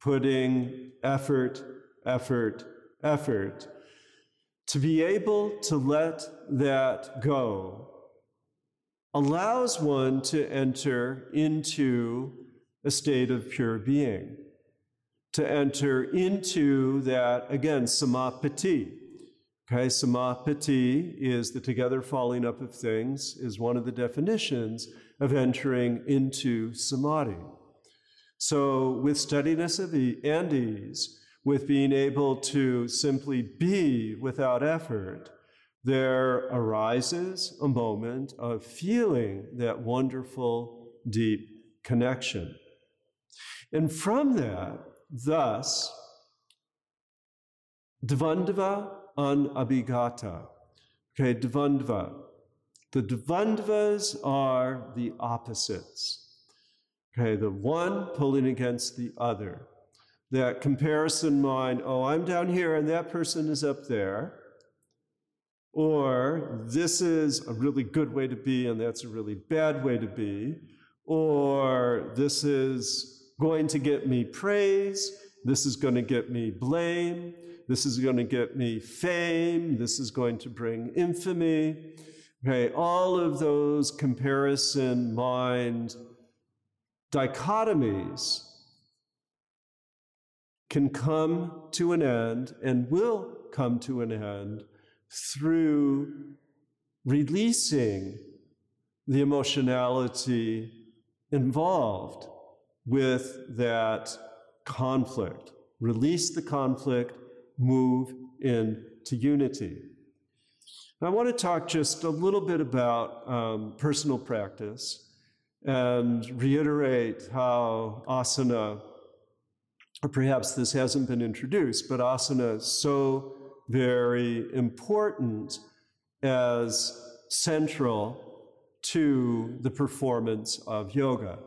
Speaker 2: putting effort, effort, effort, to be able to let that go allows one to enter into a state of pure being, to enter into that, again, samapati. Okay, samapati is the together falling up of things, is one of the definitions of entering into samadhi. So, with steadiness of e- and ease, with being able to simply be without effort, there arises a moment of feeling that wonderful, deep connection. And from that, thus, Dvandva an abhigata. Okay, Dvandva. The Dvandvas are the opposites. Okay, the one pulling against the other. That comparison mind, oh, I'm down here and that person is up there or this is a really good way to be and that's a really bad way to be, or this is going to get me praise, this is going to get me blame, this is going to get me fame, this is going to bring infamy. Okay, all of those comparison mind dichotomies can come to an end and will come to an end through releasing the emotionality involved with that conflict. Release the conflict, move into unity. I want to talk just a little bit about um, personal practice and reiterate how asana, or perhaps this hasn't been introduced, but asana is so very important as central to the performance of yoga.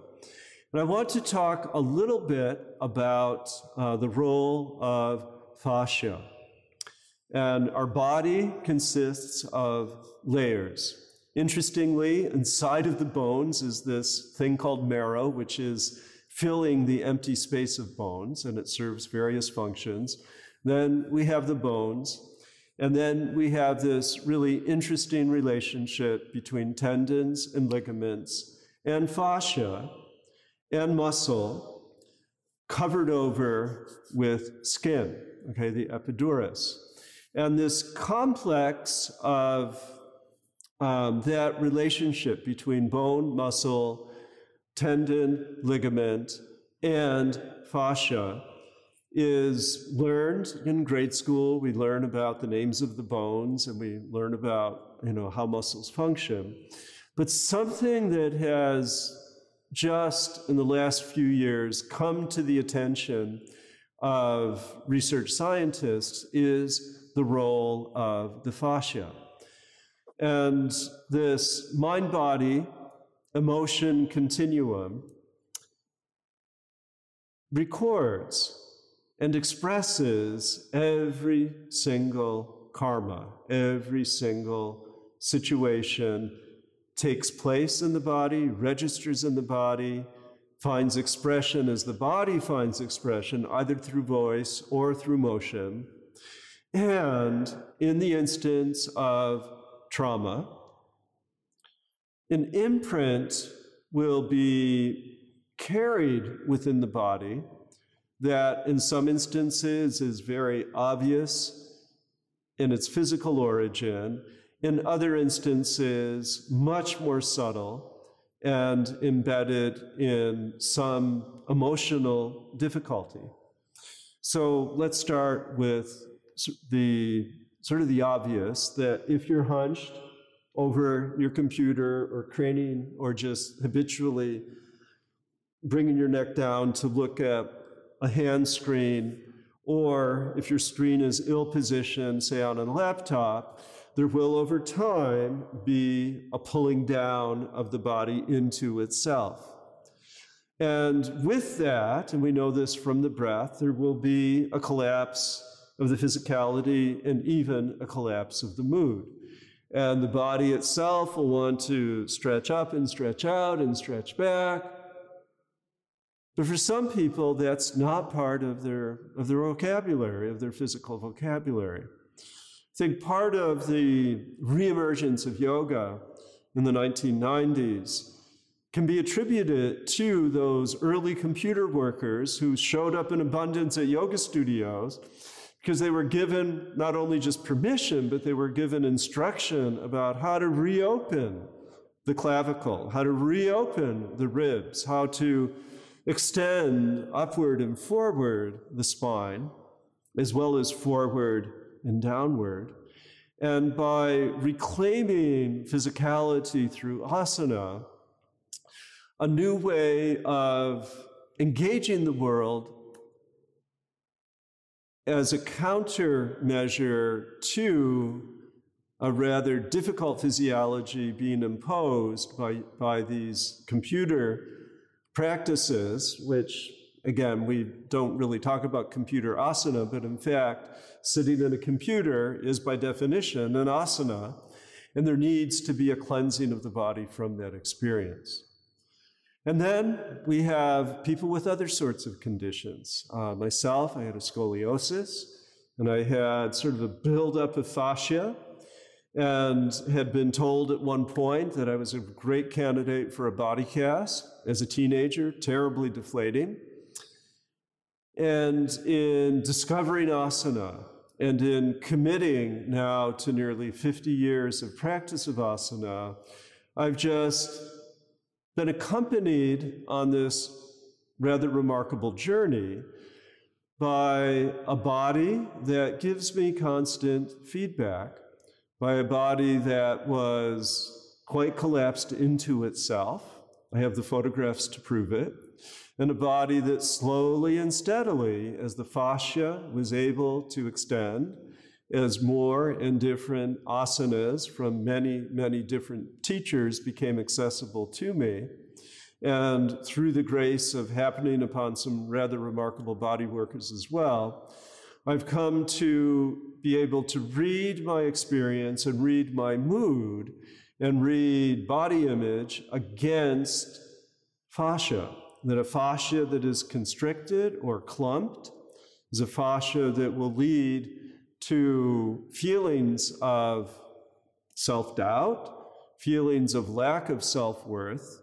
Speaker 2: And I want to talk a little bit about uh, the role of fascia. And our body consists of layers. Interestingly, inside of the bones is this thing called marrow, which is filling the empty space of bones, and it serves various functions. Then we have the bones. And then we have this really interesting relationship between tendons and ligaments and fascia and muscle covered over with skin, okay, the epidermis. And this complex of um, that relationship between bone, muscle, tendon, ligament, and fascia is learned in grade school. We learn about the names of the bones and we learn about, you know, how muscles function. But something that has just in the last few years come to the attention of research scientists is the role of the fascia. And this mind body emotion continuum records and expresses every single karma, every single situation takes place in the body, registers in the body, finds expression as the body finds expression, either through voice or through motion. And in the instance of trauma, an imprint will be carried within the body that in some instances is very obvious in its physical origin, in other instances, much more subtle and embedded in some emotional difficulty. So let's start with the sort of the obvious that if you're hunched over your computer or craning or just habitually bringing your neck down to look at a hand screen, or if your screen is ill positioned, say on a laptop, there will over time be a pulling down of the body into itself. And with that, and we know this from the breath, there will be a collapse of the physicality and even a collapse of the mood. And the body itself will want to stretch up and stretch out and stretch back. But for some people, that's not part of their, of their vocabulary, of their physical vocabulary. I think part of the reemergence of yoga in the 1990s can be attributed to those early computer workers who showed up in abundance at yoga studios because they were given not only just permission, but they were given instruction about how to reopen the clavicle, how to reopen the ribs, how to extend upward and forward the spine, as well as forward and downward. And by reclaiming physicality through asana, a new way of engaging the world as a countermeasure to a rather difficult physiology being imposed by, by these computer practices, which again, we don't really talk about computer asana, but in fact, sitting in a computer is by definition an asana, and there needs to be a cleansing of the body from that experience. And then we have people with other sorts of conditions. Uh, myself, I had a scoliosis, and I had sort of a buildup of fascia, and had been told at one point that I was a great candidate for a body cast as a teenager, terribly deflating. And in discovering asana and in committing now to nearly 50 years of practice of asana, I've just been accompanied on this rather remarkable journey by a body that gives me constant feedback, by a body that was quite collapsed into itself. I have the photographs to prove it. And a body that slowly and steadily, as the fascia was able to extend, as more and different asanas from many, many different teachers became accessible to me. And through the grace of happening upon some rather remarkable body workers as well, I've come to be able to read my experience and read my mood and read body image against fascia. That a fascia that is constricted or clumped is a fascia that will lead to feelings of self doubt, feelings of lack of self worth,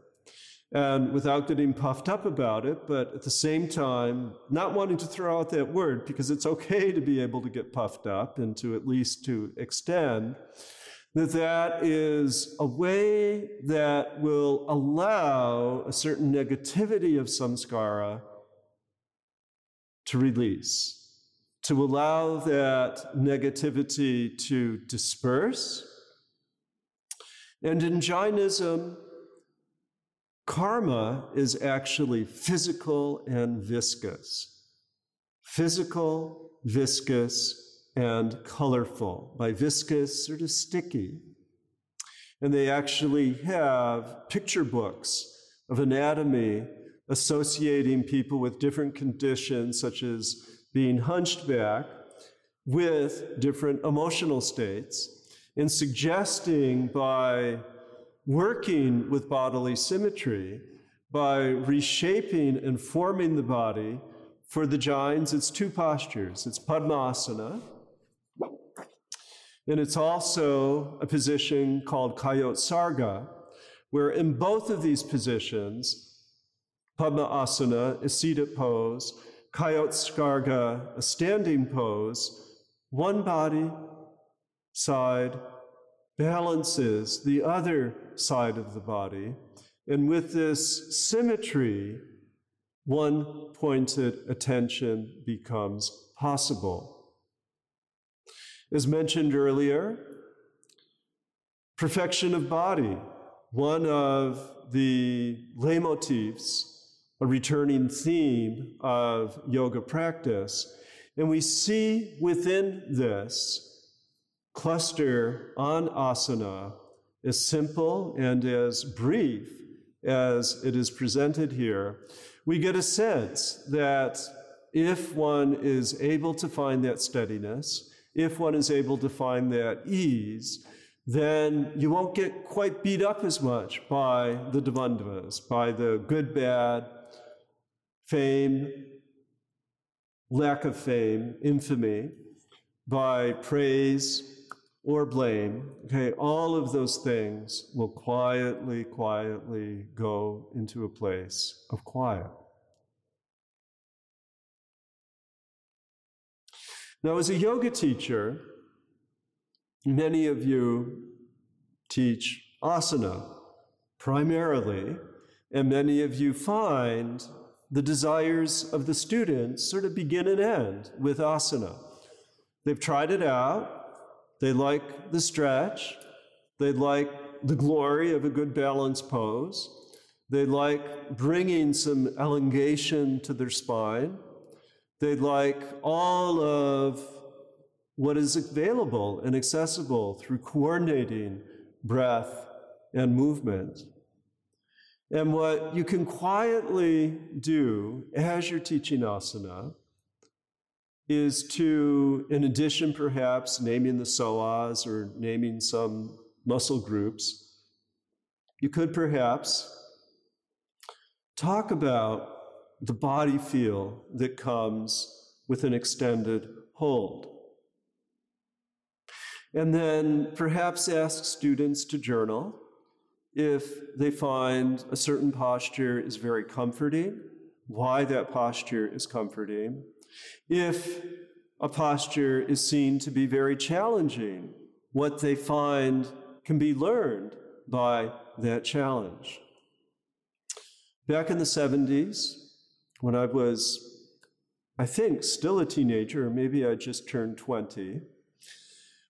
Speaker 2: and without getting puffed up about it, but at the same time, not wanting to throw out that word because it's okay to be able to get puffed up and to at least to extend, that that is a way that will allow a certain negativity of samskara to release to allow that negativity to disperse. And in Jainism, karma is actually physical and viscous. Physical, viscous, and colorful. By viscous, sort of sticky. And they actually have picture books of anatomy associating people with different conditions, such as being hunched back with different emotional states and suggesting by working with bodily symmetry, by reshaping and forming the body, for the Jains, it's two postures. It's Padmasana, and it's also a position called Kayotsarga, where in both of these positions, Padmasana, a seated pose, Kayotsarga, a standing pose, one body, side, balances the other side of the body. And with this symmetry, one pointed attention becomes possible. As mentioned earlier, perfection of body, one of the leitmotifs a returning theme of yoga practice. And we see within this cluster on asana as simple and as brief as it is presented here, we get a sense that if one is able to find that steadiness, if one is able to find that ease, then you won't get quite beat up as much by the dvandvas, by the good, bad, fame, lack of fame, infamy, by praise or blame. Okay, all of those things will quietly, quietly go into a place of quiet. Now, as a yoga teacher, many of you teach asana primarily, and many of you find the desires of the students sort of begin and end with asana. They've tried it out, they like the stretch, they like the glory of a good balanced pose, they like bringing some elongation to their spine. They'd like all of what is available and accessible through coordinating breath and movement. And what you can quietly do as you're teaching asana is to, in addition perhaps naming the psoas or naming some muscle groups, you could perhaps talk about the body feel that comes with an extended hold. And then perhaps ask students to journal if they find a certain posture is very comforting, why that posture is comforting. If a posture is seen to be very challenging, what they find can be learned by that challenge. Back in the 70s, when I was, I think, still a teenager, maybe I just turned 20,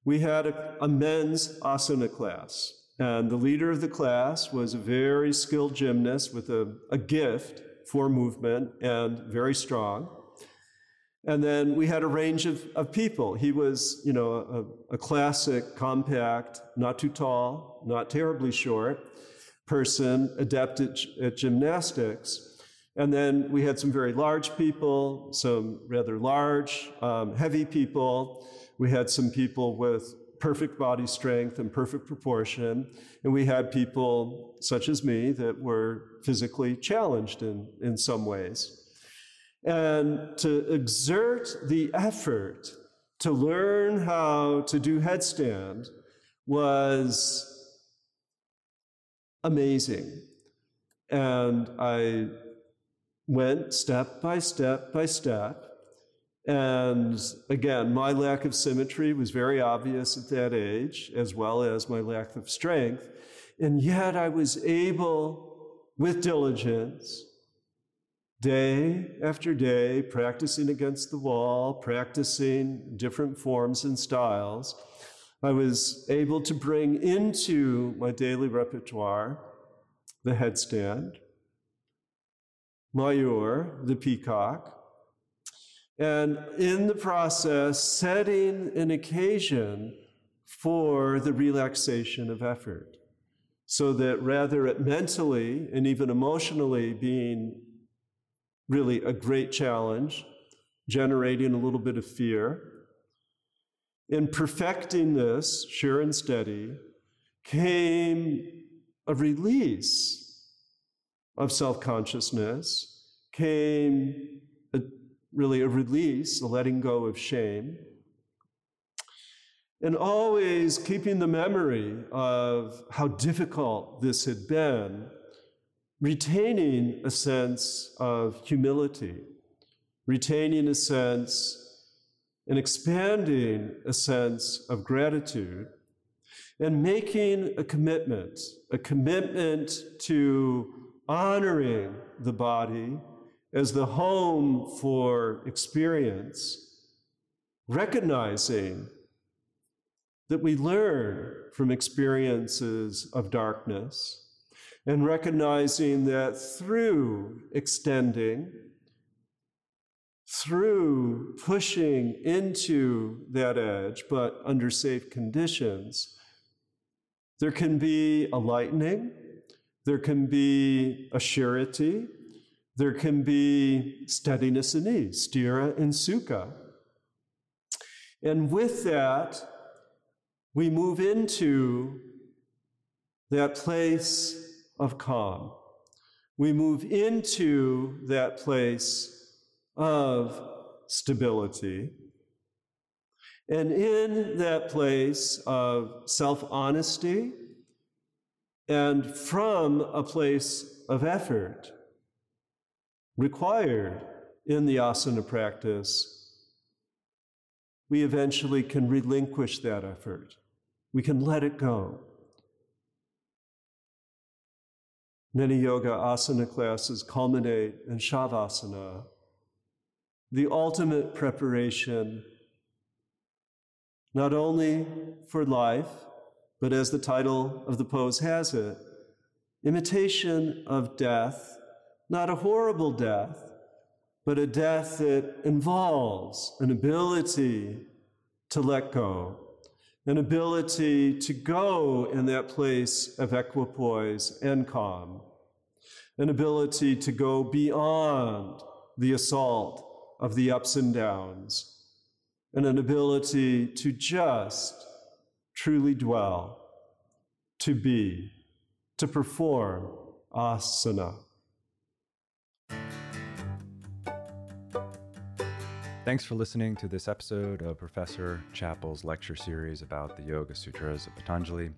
Speaker 2: we had a, a men's asana class. And the leader of the class was a very skilled gymnast with a, a gift for movement and very strong. And then we had a range of, of people. He was, you know, a, a classic, compact, not too tall, not terribly short person, adept at, at gymnastics. And then we had some very large people, some rather large, um, heavy people. We had some people with perfect body strength and perfect proportion. And we had people such as me that were physically challenged in, in some ways. And to exert the effort to learn how to do headstand was amazing. And I went step by step by step. And again, my lack of symmetry was very obvious at that age, as well as my lack of strength. And yet I was able, with diligence, day after day, practicing against the wall, practicing different forms and styles, I was able to bring into my daily repertoire the headstand, Mayur, the peacock, and in the process, setting an occasion for the relaxation of effort. So that rather it mentally and even emotionally being really a great challenge, generating a little bit of fear, in perfecting this, sure and steady, came a release of self consciousness came a, really a release, a letting go of shame, and always keeping the memory of how difficult this had been, retaining a sense of humility, retaining a sense and expanding a sense of gratitude and making a commitment, a commitment to honoring the body as the home for experience, recognizing that we learn from experiences of darkness, and recognizing that through extending, through pushing into that edge, but under safe conditions, there can be a lightening there can be a surety, there can be steadiness and ease, sthira and sukha. And with that, we move into that place of calm. We move into that place of stability. And in that place of self honesty, and from a place of effort required in the asana practice, we eventually can relinquish that effort. We can let it go. Many yoga asana classes culminate in Shavasana, the ultimate preparation not only for life, but as the title of the pose has it, imitation of death, not a horrible death, but a death that involves an ability to let go, an ability to go in that place of equipoise and calm, an ability to go beyond the assault of the ups and downs and an ability to just truly dwell, to be, to perform asana.
Speaker 1: Thanks for listening to this episode of Professor Chapple's lecture series about the Yoga Sutras of Patanjali.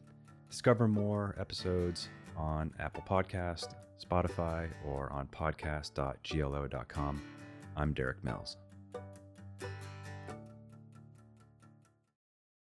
Speaker 1: Discover more episodes on Apple Podcast, Spotify, or on podcast.glo.com. I'm Derik Mills.